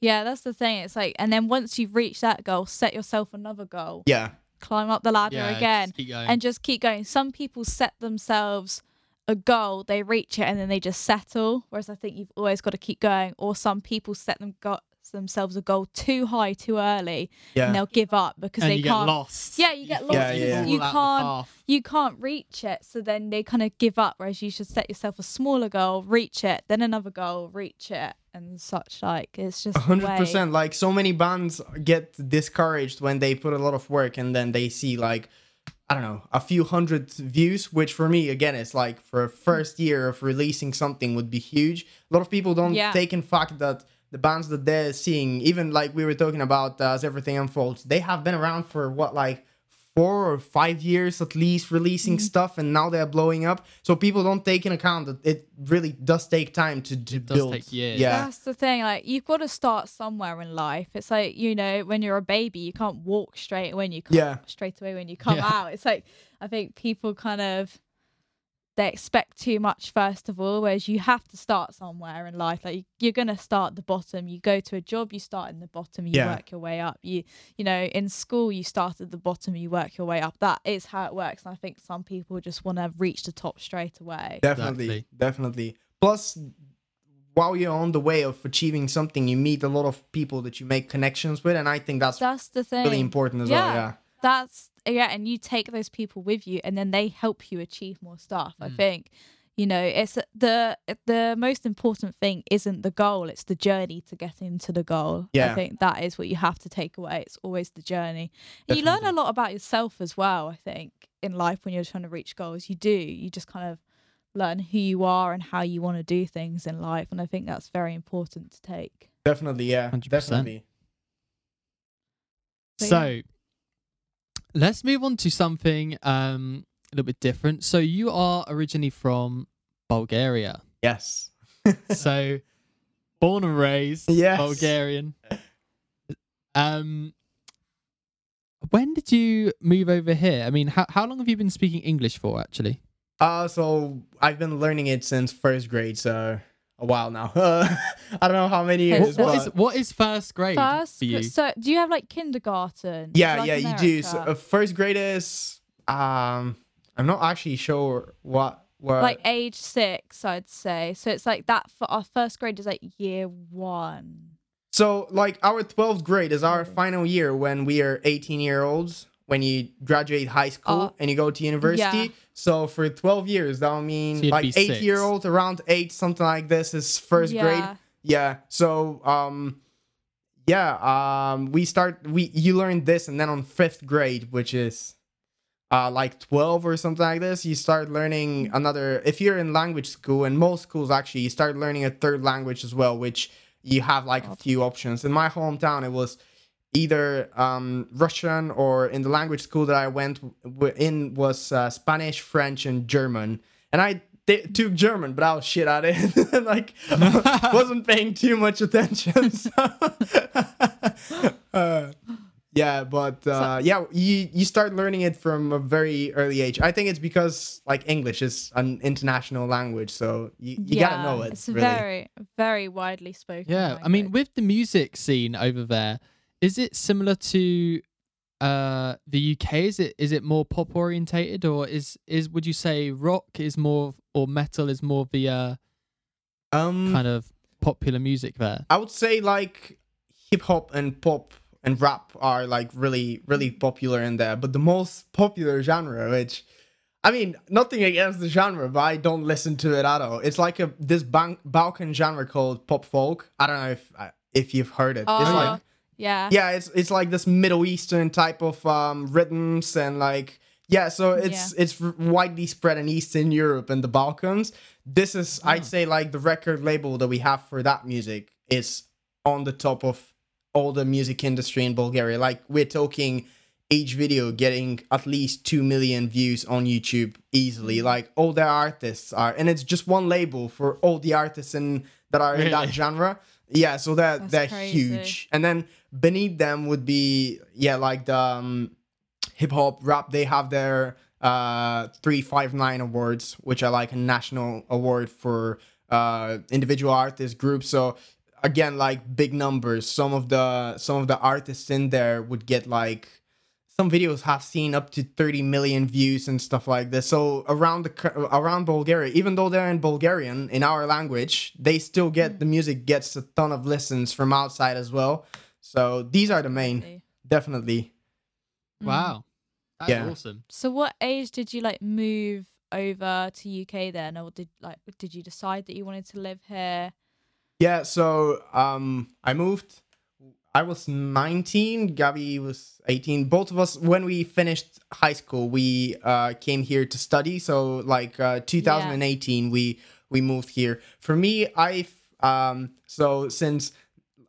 [SPEAKER 2] yeah that's the thing it's like and then once you've reached that goal set yourself another goal
[SPEAKER 3] Yeah.
[SPEAKER 2] climb up the ladder
[SPEAKER 1] Yeah,
[SPEAKER 2] again
[SPEAKER 1] just keep going.
[SPEAKER 2] and just keep going. Some people set themselves a goal, they reach it, and then they just settle. Whereas I think you've always got to keep going. Or some people set them go- themselves a goal too high too early,
[SPEAKER 3] Yeah.
[SPEAKER 2] and they'll give up because
[SPEAKER 1] and
[SPEAKER 2] they
[SPEAKER 1] you
[SPEAKER 2] can't.
[SPEAKER 1] get lost.
[SPEAKER 2] Yeah, you get lost.
[SPEAKER 3] Yeah,
[SPEAKER 1] you
[SPEAKER 3] yeah.
[SPEAKER 2] You can't- You can't reach it, so then they kind of give up. Whereas you should set yourself a smaller goal, reach it, then another goal, reach it, and such. Like it's just
[SPEAKER 3] 100% Like so many bands get discouraged when they put a lot of work and then they see like I don't know a few hundred views, which for me again is like for a first year of releasing something would be huge. A lot of people don't
[SPEAKER 2] Yeah.
[SPEAKER 3] take in fact that the bands that they're seeing, even like we were talking about uh, as everything unfolds, they have been around for what like four or five years at least releasing
[SPEAKER 2] Mm.
[SPEAKER 3] stuff and now they're blowing up so people don't take in account that it really does take time to, to
[SPEAKER 1] It does
[SPEAKER 3] build
[SPEAKER 1] take years.
[SPEAKER 3] yeah
[SPEAKER 2] That's the thing. Like you've got to start somewhere in life. It's like you know when you're a baby, you can't walk straight when you come
[SPEAKER 3] Yeah.
[SPEAKER 2] straight away when you come
[SPEAKER 1] Yeah.
[SPEAKER 2] out. It's like I think people kind of they expect too much first of all, whereas you have to start somewhere in life. Like you're gonna start at the bottom. You go to a job, you start in the bottom. You
[SPEAKER 3] Yeah.
[SPEAKER 2] work your way up. You you know in school you start at the bottom. You work your way up. That is how it works. And I think some people just want to reach the top straight away.
[SPEAKER 3] Definitely,
[SPEAKER 1] Exactly.
[SPEAKER 3] definitely. Plus, while you're on the way of achieving something, you meet a lot of people that you make connections with, and I think that's,
[SPEAKER 2] That's the thing.
[SPEAKER 3] really important as well.
[SPEAKER 2] Yeah.
[SPEAKER 3] Yeah,
[SPEAKER 2] that's yeah and you take those people with you and then they help you achieve more stuff i
[SPEAKER 1] Mm.
[SPEAKER 2] think you know it's the the most important thing isn't the goal it's the journey to get into the goal
[SPEAKER 3] Yeah.
[SPEAKER 2] i think that is what you have to take away it's always the journey and you learn a lot about yourself as well i think in life when you're trying to reach goals you do you just kind of learn who you are and how you want to do things in life and i think that's very important to take
[SPEAKER 3] definitely. Yeah,
[SPEAKER 1] 100%.
[SPEAKER 3] definitely.
[SPEAKER 2] But
[SPEAKER 1] So let's move on to something um, a little bit different. So you are originally from Bulgaria.
[SPEAKER 3] Yes.
[SPEAKER 1] So born and raised
[SPEAKER 3] Yes.
[SPEAKER 1] Bulgarian. Um when did you move over here? I mean, how how long have you been speaking English for actually?
[SPEAKER 3] Uh, so I've been learning it since first grade, so a while now. I don't know how many years.
[SPEAKER 2] so-
[SPEAKER 1] What
[SPEAKER 3] but-
[SPEAKER 1] is what is first grade
[SPEAKER 2] first
[SPEAKER 1] for you?
[SPEAKER 2] so do you have like kindergarten
[SPEAKER 3] yeah,
[SPEAKER 2] like
[SPEAKER 3] yeah, you do. So, uh, first grade is um, I'm not actually sure what what.
[SPEAKER 2] like age six, I'd say. So it's like that for our first grade is like year one.
[SPEAKER 3] So, like, our 12th grade is our
[SPEAKER 2] Mm.
[SPEAKER 3] final year when we are 18 year olds, when you graduate high school
[SPEAKER 2] Uh,
[SPEAKER 3] and you go to university.
[SPEAKER 2] yeah.
[SPEAKER 3] So, for 12 years, that would mean
[SPEAKER 1] So
[SPEAKER 3] like eight
[SPEAKER 1] six.
[SPEAKER 3] year old, around eight, something like this is first grade.
[SPEAKER 2] Yeah.
[SPEAKER 3] Yeah. So, um, yeah, um, we start, we, you learn this, and then on fifth grade, which is, uh, like 12 or something like this, you start learning another. If you're in language school, and most schools actually, you start learning a third language as well, which you have like a few options. In my hometown, it was either um, Russian or in the language school that I went w- in was uh, Spanish, French, and German. And I t- took German, but I was shit at it. like wasn't paying too much attention. So. uh, yeah, but uh, yeah, you you start learning it from a very early age. I think it's because like English is an international language, so you, you gotta know it.
[SPEAKER 2] It's
[SPEAKER 3] really.
[SPEAKER 2] very, very widely spoken.
[SPEAKER 1] Yeah, I mean, with the music scene over there, is it similar to uh the UK? Is it is it more pop orientated, or is is would you say rock is more or metal is more the uh,
[SPEAKER 3] um,
[SPEAKER 1] kind of popular music there?
[SPEAKER 3] I would say like hip hop and pop and rap are like really really popular in there, but the most popular genre, which I mean, nothing against the genre, but I don't listen to it at all. It's like a this ban- Balkan genre called pop folk. I don't know if uh, if you've heard it. it's
[SPEAKER 2] Oh,
[SPEAKER 3] like
[SPEAKER 2] yeah,
[SPEAKER 3] yeah, it's it's like this Middle Eastern type of um, rhythms and like yeah, so it's it's widely spread in Eastern Europe and the Balkans. This is I'd say like the record label that we have for that music is on the top of all the music industry in Bulgaria. Like we're talking each video getting at least 2 million views on YouTube easily. Like all their artists are and it's just one label for all the artists in that are in that genre. Yeah, so they're
[SPEAKER 2] That's
[SPEAKER 3] they're
[SPEAKER 2] crazy.
[SPEAKER 3] huge. And then beneath them would be yeah, like the um, hip hop rap. They have their uh 359 awards, which are like a national award for uh individual artist groups. So again, like big numbers. Some of the some of the artists in there would get like some videos have seen up to 30 million views and stuff like this. So around the around Bulgaria, even though they're in Bulgarian in our language, they still get the music gets a ton of listens from outside as well. So these are the main,
[SPEAKER 2] Definitely.
[SPEAKER 3] definitely.
[SPEAKER 2] Mm.
[SPEAKER 1] Wow, that's
[SPEAKER 3] Yeah.
[SPEAKER 1] awesome.
[SPEAKER 2] So, what age did you like move over to UK then, or did like did you decide that you wanted to live here?
[SPEAKER 3] Yeah, so um I moved I was 19, Gabby was 18. Both of us when we finished high school, we uh came here to study. So like uh 2018 we we moved here. For me, I um so since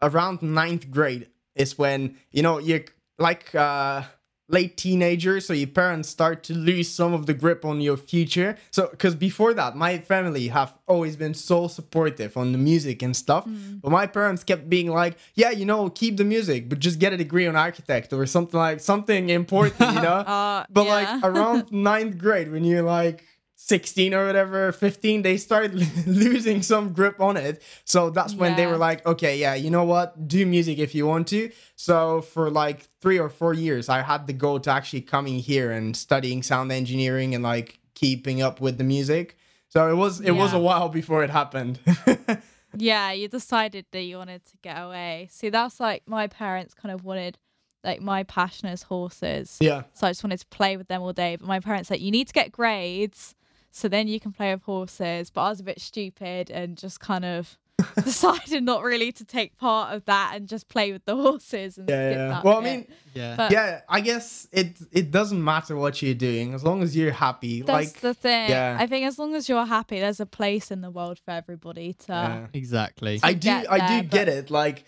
[SPEAKER 3] around ninth grade is when you know you're like uh late teenager so your parents start to lose some of the grip on your future. So because before that my family have always been so supportive on the music and stuff but my parents kept being like yeah you know keep the music but just get a degree on architect or something like something important you know?
[SPEAKER 2] Uh,
[SPEAKER 3] but
[SPEAKER 2] yeah.
[SPEAKER 3] like around ninth grade, when you're like 16 or whatever, 15, they start losing some grip on it. So that's when they were like, okay, yeah, you know what? Do music if you want to. So for like three or four years, I had the goal to actually coming here and studying sound engineering and like keeping up with the music. So it was it was a while before it happened.
[SPEAKER 2] yeah, you decided that you wanted to get away. See, that's like my parents kind of wanted, like my passion is horses.
[SPEAKER 3] yeah.
[SPEAKER 2] So I just wanted to play with them all day. But my parents said you need to get grades, so then you can play with horses. But I was a bit stupid and just kind of decided not really to take part of that and just play with the horses and
[SPEAKER 3] Yeah, yeah.
[SPEAKER 2] that
[SPEAKER 3] Well, I mean,
[SPEAKER 1] Yeah.
[SPEAKER 2] But-
[SPEAKER 3] yeah, I guess it it doesn't matter what you're doing as long as you're happy.
[SPEAKER 2] That's
[SPEAKER 3] like
[SPEAKER 2] the thing.
[SPEAKER 3] yeah.
[SPEAKER 2] I think as long as you're happy, there's a place in the world for everybody to.
[SPEAKER 3] yeah.
[SPEAKER 1] exactly.
[SPEAKER 3] I do
[SPEAKER 2] get
[SPEAKER 3] I
[SPEAKER 2] there,
[SPEAKER 3] do get it. Like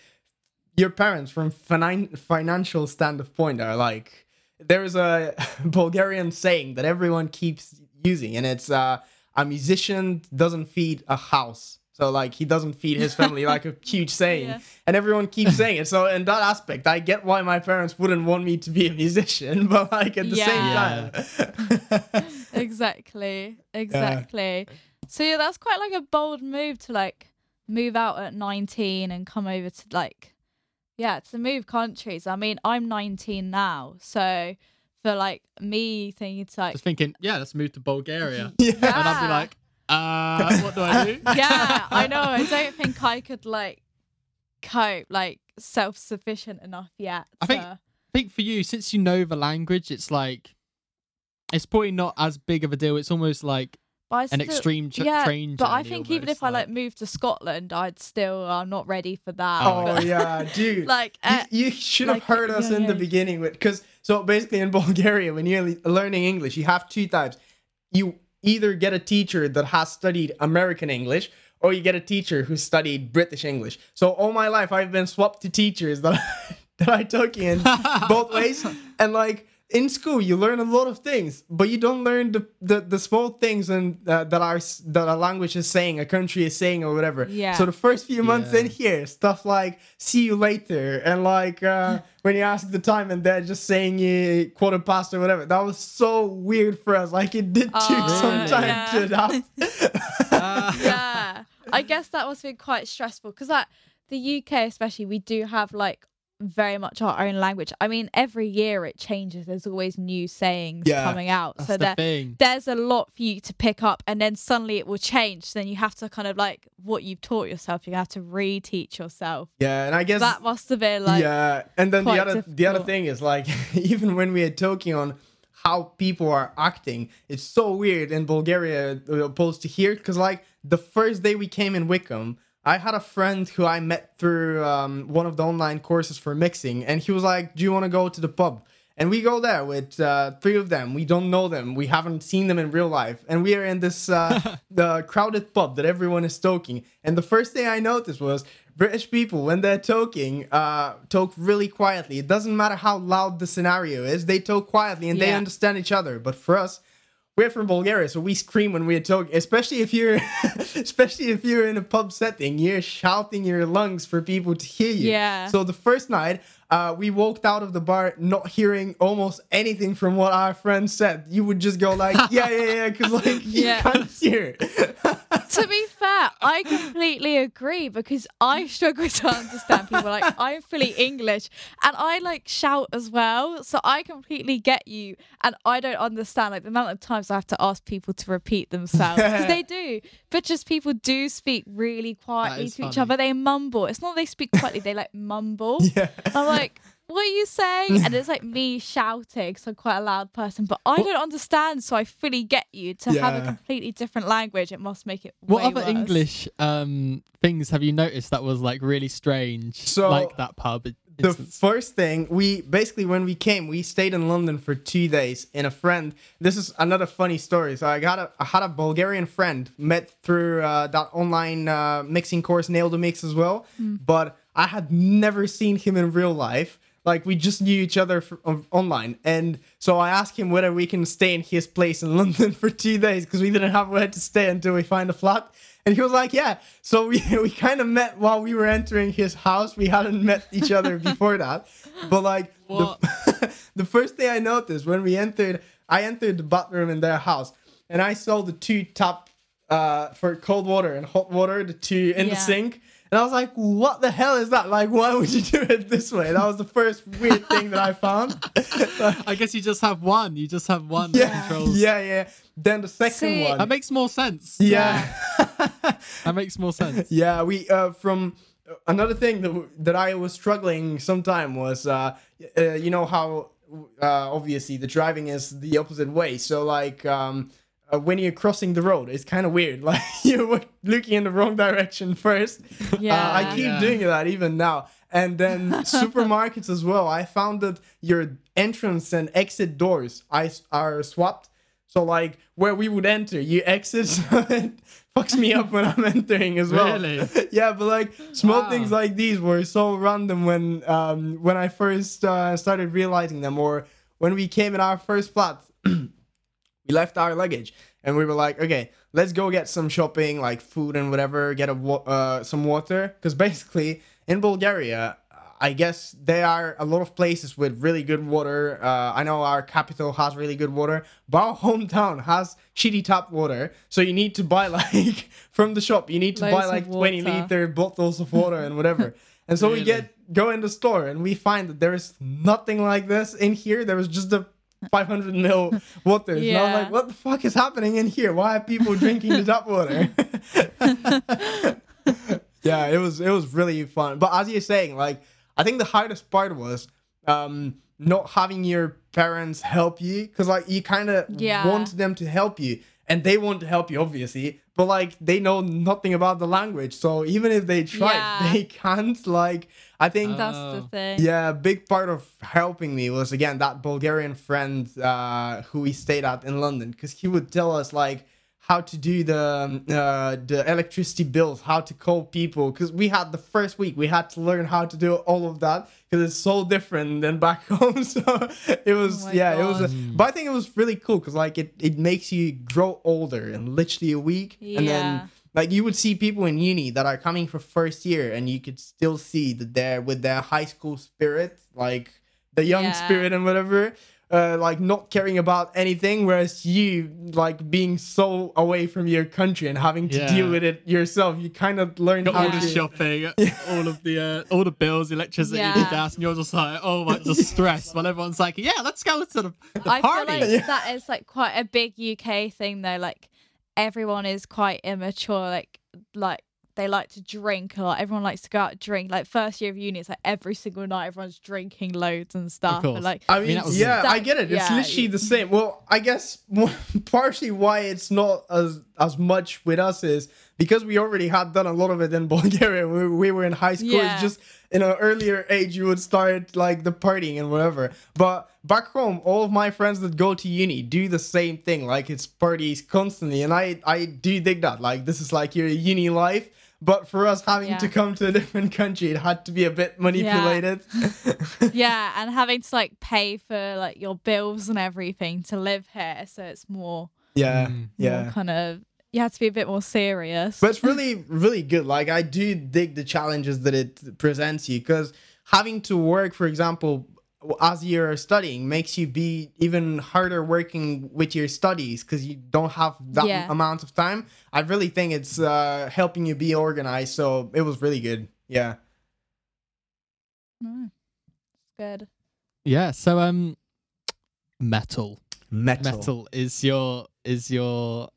[SPEAKER 3] your parents from finan- financial standpoint are like there's a Bulgarian saying that everyone keeps using and it's uh a musician doesn't feed a house. So like he doesn't feed his family like a huge saying.
[SPEAKER 2] Yeah.
[SPEAKER 3] And everyone keeps saying it. So in that aspect, I get why my parents wouldn't want me to be a musician, but like at the same time.
[SPEAKER 2] exactly exactly so yeah that's quite like a bold move to like move out at 19 and come over to like yeah to move countries i mean i'm 19 now so for like me thinking to like
[SPEAKER 1] Just thinking, yeah, let's move to Bulgaria.
[SPEAKER 3] yeah.
[SPEAKER 1] And I'd be like, uh, what do I do?
[SPEAKER 2] yeah i know i don't think i could like cope like self-sufficient enough yet
[SPEAKER 1] I think- I think for you, since you know the language, it's like it's probably not as big of a deal. It's almost like
[SPEAKER 2] but I
[SPEAKER 1] an
[SPEAKER 2] still-
[SPEAKER 1] extreme ch-
[SPEAKER 2] yeah,
[SPEAKER 1] train
[SPEAKER 2] but I
[SPEAKER 1] journey
[SPEAKER 2] think even
[SPEAKER 1] almost,
[SPEAKER 2] if I like moved to Scotland, I'd still I'm not ready for that.
[SPEAKER 1] Oh,
[SPEAKER 3] Oh yeah, dude.
[SPEAKER 2] like
[SPEAKER 3] You-
[SPEAKER 2] uh,
[SPEAKER 3] you, should have heard us
[SPEAKER 2] yeah,
[SPEAKER 3] in the beginning with because so basically in Bulgaria when you're learning English you have two types. You either get a teacher that has studied American English or you get a teacher who studied British English. So all my life I've been swapped to teachers that I, that I took in both ways, and like in school you learn a lot of things but you don't learn the the, the small things and uh, that are s- that a language is saying a country is saying or whatever
[SPEAKER 2] Yeah.
[SPEAKER 3] so the first few months
[SPEAKER 1] Yeah.
[SPEAKER 3] in here stuff like see you later and like uh, when you ask the time and they're just saying you quarter past or whatever that was so weird for us like it did take
[SPEAKER 2] Oh,
[SPEAKER 3] some time
[SPEAKER 2] yeah.
[SPEAKER 3] to adapt
[SPEAKER 1] Ah.
[SPEAKER 2] yeah i guess that must have been quite stressful because like the uk especially we do have like very much our own language. I mean every year it changes. There's always new sayings
[SPEAKER 3] Yeah,
[SPEAKER 2] coming out. so
[SPEAKER 1] the
[SPEAKER 2] there, there's a lot for you to pick up and then suddenly it will change. Then you have to kind of like what you've taught yourself you have to reteach yourself.
[SPEAKER 3] Yeah and i guess
[SPEAKER 2] that must have been like
[SPEAKER 3] yeah, and then the other the other thing is like even when we are talking on how people are acting, it's so weird in Bulgaria uh, opposed to here. Because like the first day we came in Wycombe, I had a friend who I met through um, one of the online courses for mixing, and he was like, "Do you want to go to the pub?" And we go there with uh, three of them. We don't know them. We haven't seen them in real life. And we are in this uh, the crowded pub that everyone is talking. And the first thing I noticed was British people, when they're talking, uh, talk really quietly. It doesn't matter how loud the scenario is, they talk quietly and they understand each other. But for us, we're from Bulgaria, so we scream when we're talking. Especially if you're, especially if you're in a pub setting, you're shouting your lungs for people to hear you.
[SPEAKER 2] Yeah.
[SPEAKER 3] So the first night, uh, we walked out of the bar not hearing almost anything from what our friends said. You would just go like, yeah, yeah, yeah, because like
[SPEAKER 2] Yeah.
[SPEAKER 3] you can't hear.
[SPEAKER 2] to be fair, I completely agree because I struggle to understand people. Like I'm fully English and I like shout as well, so I completely get you. And I don't understand like the amount of times I have to ask people to repeat themselves because they do. But just people do speak really quietly to each other. They mumble. It's not they speak quietly. They like mumble.
[SPEAKER 3] yeah.
[SPEAKER 2] I'm like. What are you saying? And it's like me shouting, so I'm quite a loud person, but I don't understand, so I fully get you. To have a
[SPEAKER 3] Yeah.
[SPEAKER 2] completely different language, it must make it
[SPEAKER 1] What
[SPEAKER 2] way
[SPEAKER 1] other
[SPEAKER 2] worse.
[SPEAKER 1] English um things have you noticed that was like really strange?
[SPEAKER 3] So,
[SPEAKER 1] like that pub i-
[SPEAKER 3] the
[SPEAKER 1] instance.
[SPEAKER 3] first thing we basically when we came we stayed in london for two days in a friend this is another funny story so i got a i had a bulgarian friend met through uh, that online uh, mixing course Nail the Mix as well but i had never seen him in real life like we just knew each other fr- on- online and so i asked him whether we can stay in his place in london for two days because we didn't have where to stay until we find a flat and he was like, "Yeah." So we we kind of met while we were entering his house. We hadn't met each other before that, but like the, the first thing I noticed when we entered, I entered the bathroom in their house, and I saw the two tap uh, for cold water and hot water, the two in the sink. And I was like, what the hell is that? Like, why would you do it this way? That was the first weird thing that I found.
[SPEAKER 1] I guess you just have one. You just have one
[SPEAKER 3] yeah,
[SPEAKER 1] controls.
[SPEAKER 3] yeah, yeah. Then the second
[SPEAKER 2] See-
[SPEAKER 3] one.
[SPEAKER 1] That makes more sense.
[SPEAKER 3] yeah.
[SPEAKER 1] That makes more sense.
[SPEAKER 3] Yeah, we uh from another thing that that I was struggling sometime was uh, uh you know how uh obviously the driving is the opposite way. So like um uh, when you're crossing the road, it's kind of weird. Like you're looking in the wrong direction first.
[SPEAKER 2] Yeah.
[SPEAKER 3] Uh, I keep
[SPEAKER 1] Yeah.
[SPEAKER 3] doing that even now. And then supermarkets as well. I found that your entrance and exit doors are swapped. So like where we would enter, you exit. So it fucks me up when I'm entering as well.
[SPEAKER 1] Really?
[SPEAKER 3] yeah, but like small
[SPEAKER 1] Wow.
[SPEAKER 3] things like these were so random when um when I first uh, started realizing them, or when we came in our first flat. we left our luggage and we were like, okay, let's go get some shopping, like food and whatever, get a wa- uh, some water, because basically in Bulgaria. I guess there are a lot of places with really good water. Uh, I know our capital has really good water, but our hometown has shitty tap water. So you need to buy like from the shop. You need to buy
[SPEAKER 2] Loads of
[SPEAKER 3] like twenty
[SPEAKER 2] water.
[SPEAKER 3] liter bottles of water and whatever. And so we get go in the store and we find that there is nothing like this in here. There was just a 500 mil water. And I was like, what the fuck is happening in here? Why are people drinking the tap water? yeah, it was it was really fun. But as you're saying, like I think the hardest part was um not having your parents help you because like you kind of
[SPEAKER 2] Yeah.
[SPEAKER 3] want them to help you and they want to help you obviously but like they know nothing about the language so even if they try
[SPEAKER 2] Yeah.
[SPEAKER 3] they can't like i think
[SPEAKER 2] That's the
[SPEAKER 1] Oh.
[SPEAKER 2] thing.
[SPEAKER 3] yeah, a big part of helping me was again that Bulgarian friend uh, who we stayed at in London because he would tell us like how to do the um, uh, the electricity bills, how to call people. Because we had the first week, we had to learn how to do all of that because it's so different than back home. So it was,
[SPEAKER 2] Oh my
[SPEAKER 3] yeah, it was. A, but I think it was really cool because like it it makes you grow older in literally a week, and then like you would see people in uni that are coming for first year, and you could still see that they're with their high school spirit, like the young
[SPEAKER 2] Yeah.
[SPEAKER 3] spirit and whatever uh, like not caring about anything, whereas you like being so away from your country and having to
[SPEAKER 1] Yeah.
[SPEAKER 3] deal with it yourself. You kind of learn
[SPEAKER 1] Got
[SPEAKER 3] how
[SPEAKER 1] all the shopping, all of the uh, all the bills, electricity,
[SPEAKER 2] Yeah.
[SPEAKER 1] the gas, and you're just like, oh my, just stressed. While everyone's like, yeah, let's go to the, the
[SPEAKER 2] I
[SPEAKER 1] party.
[SPEAKER 2] feel like
[SPEAKER 3] Yeah.
[SPEAKER 2] that is like quite a big UK thing though. Like everyone is quite immature. Like like they like to drink a lot. Everyone likes to go out and drink. Like first year of uni, it's like every single night everyone's drinking loads and stuff.
[SPEAKER 1] course.
[SPEAKER 2] And like
[SPEAKER 3] I
[SPEAKER 1] mean,
[SPEAKER 3] mean,
[SPEAKER 1] that
[SPEAKER 3] yeah, I get it. It's
[SPEAKER 2] yeah,
[SPEAKER 3] literally
[SPEAKER 2] you-
[SPEAKER 3] the same. Well, I guess partially why it's not as as much with us is because we already had done a lot of it in Bulgaria. We, we were in high school.
[SPEAKER 2] Yeah.
[SPEAKER 3] It's just in an earlier age you would start like the partying and whatever. But back home, all of my friends that go to uni do the same thing. Like it's parties constantly, and I I do dig that. Like this is like your uni life. But for us having
[SPEAKER 2] Yeah.
[SPEAKER 3] to come to a different country, it had to be a bit manipulated.
[SPEAKER 2] yeah, and having to like pay for like your bills and everything to live here, so it's more
[SPEAKER 3] yeah,
[SPEAKER 1] Mm.
[SPEAKER 3] yeah.
[SPEAKER 2] kind of you have to be a bit more serious.
[SPEAKER 3] But it's really, really good. Like I do dig the challenges that it presents you because having to work, for example, as you're studying, makes you be even harder working with your studies because you don't have that
[SPEAKER 2] Yeah.
[SPEAKER 3] amount of time. I really think it's uh, helping you be organized. So it was really good. Yeah.
[SPEAKER 2] Mm. Good.
[SPEAKER 1] Yeah. So um, metal.
[SPEAKER 3] Metal.
[SPEAKER 1] Metal is your is your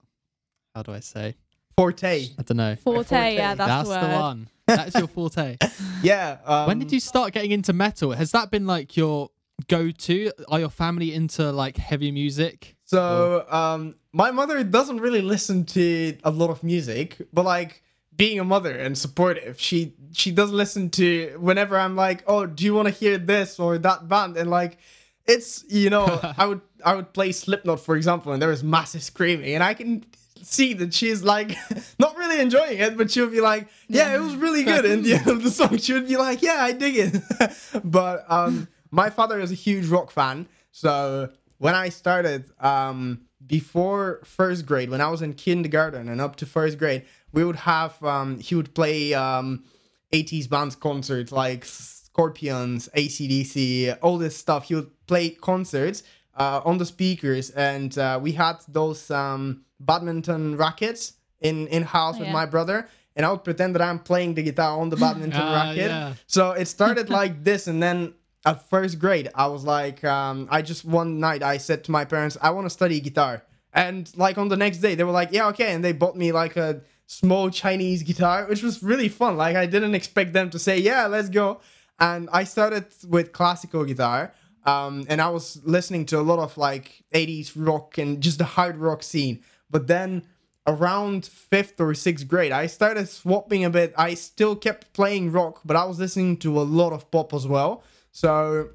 [SPEAKER 1] how do I say?
[SPEAKER 3] Forte.
[SPEAKER 1] I don't know.
[SPEAKER 2] Forte,
[SPEAKER 3] forte.
[SPEAKER 2] yeah, that's,
[SPEAKER 1] That's
[SPEAKER 2] the
[SPEAKER 1] the one. That's your forte.
[SPEAKER 3] Yeah. Um,
[SPEAKER 1] when did you start getting into metal? Has that been like your go-to? Are your family into like heavy music?
[SPEAKER 3] So, um, my mother doesn't really listen to a lot of music, but like being a mother and supportive, she she does listen to whenever I'm like, oh, do you want to hear this or that band? And like, it's you know, I would I would play Slipknot for example, and there was massive screaming, and I can see that she's like not really enjoying it, but she'll be like, yeah, it was really good. And the end of the song, she would be like, yeah, I dig it. but um, my father is a huge rock fan, so when I started um, before first grade, when I was in kindergarten and up to first grade, we would have um, he would play um, 80s bands concerts like Scorpions, ACDC, all this stuff. He would play concerts uh, on the speakers, and uh, we had those um, badminton rackets in in house
[SPEAKER 2] Oh,
[SPEAKER 3] with
[SPEAKER 2] yeah.
[SPEAKER 3] my brother. And I would pretend that I'm playing the guitar on the badminton
[SPEAKER 1] Ah,
[SPEAKER 3] racket.
[SPEAKER 1] yeah.
[SPEAKER 3] So it started like this, and then at first grade, I was like, um, I just one night I said to my parents, I want to study guitar, and like on the next day they were like, yeah, okay, and they bought me like a small Chinese guitar, which was really fun. Like I didn't expect them to say, yeah, let's go, and I started with classical guitar. Um, and I was listening to a lot of like 80s rock and just the hard rock scene. But then around fifth or sixth grade, I started swapping a bit. I still kept playing rock, but I was listening to a lot of pop as well. So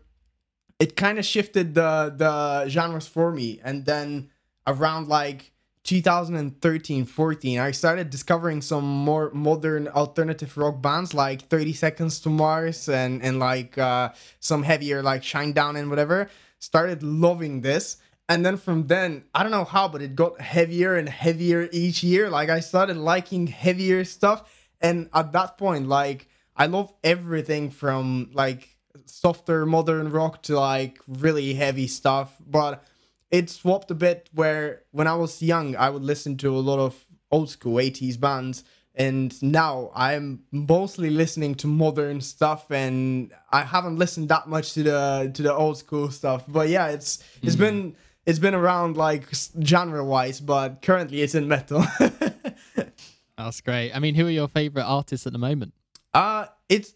[SPEAKER 3] it kind of shifted the the genres for me. And then around like 2013 14 i started discovering some more modern alternative rock bands like 30 seconds to mars and and like uh some heavier like Shinedown and whatever. Started loving this. And then from then i don't know how but it got heavier and heavier each year. Like i started liking heavier stuff. And at that point like i love everything from like softer modern rock to like really heavy stuff. But it swapped a bit where when I was young, I would listen to a lot of old school 80s bands. And now I'm mostly listening to modern stuff and I haven't listened that much to the to the old school stuff. But yeah, it's it's been it's been around like genre wise, but currently it's in metal.
[SPEAKER 1] That's great. I mean, who are your favorite artists at the moment?
[SPEAKER 3] Uh it's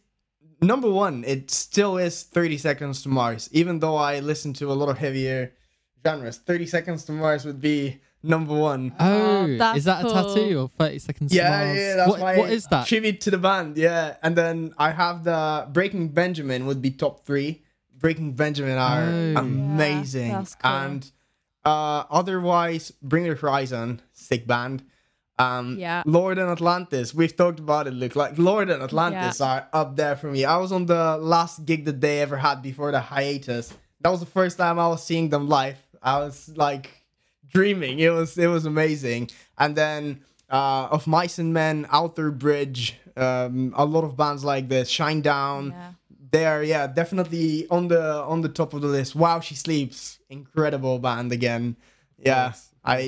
[SPEAKER 3] number one, it still is 30 Seconds to Mars, even though I listen to a lot of heavier genres. 30 Seconds to Mars would be number one.
[SPEAKER 1] Oh,
[SPEAKER 2] that's
[SPEAKER 1] is that a tattoo or 30 seconds to Mars?
[SPEAKER 3] yeah, that's
[SPEAKER 1] what,
[SPEAKER 3] my
[SPEAKER 1] what is that?
[SPEAKER 3] tribute to the band. Yeah, and then I have the Breaking Benjamin would be top three. Breaking Benjamin are
[SPEAKER 1] Oh.
[SPEAKER 3] amazing,
[SPEAKER 2] Yeah, that's cool.
[SPEAKER 3] and uh, otherwise, Bring the Horizon, sick band. Um,
[SPEAKER 2] Yeah.
[SPEAKER 3] Lord and Atlantis, we've talked about it. Look like Lord and Atlantis are up there for me. I was on the last gig that they ever had before the hiatus. That was the first time I was seeing them live. I was like dreaming. It was it was amazing. And then uh, of Mice and Men, Outer Bridge, um, a lot of bands like this, Shinedown
[SPEAKER 2] Yeah.
[SPEAKER 3] they're yeah definitely on the on the top of the list While She Sleeps incredible band again yeah
[SPEAKER 1] Nice,
[SPEAKER 3] i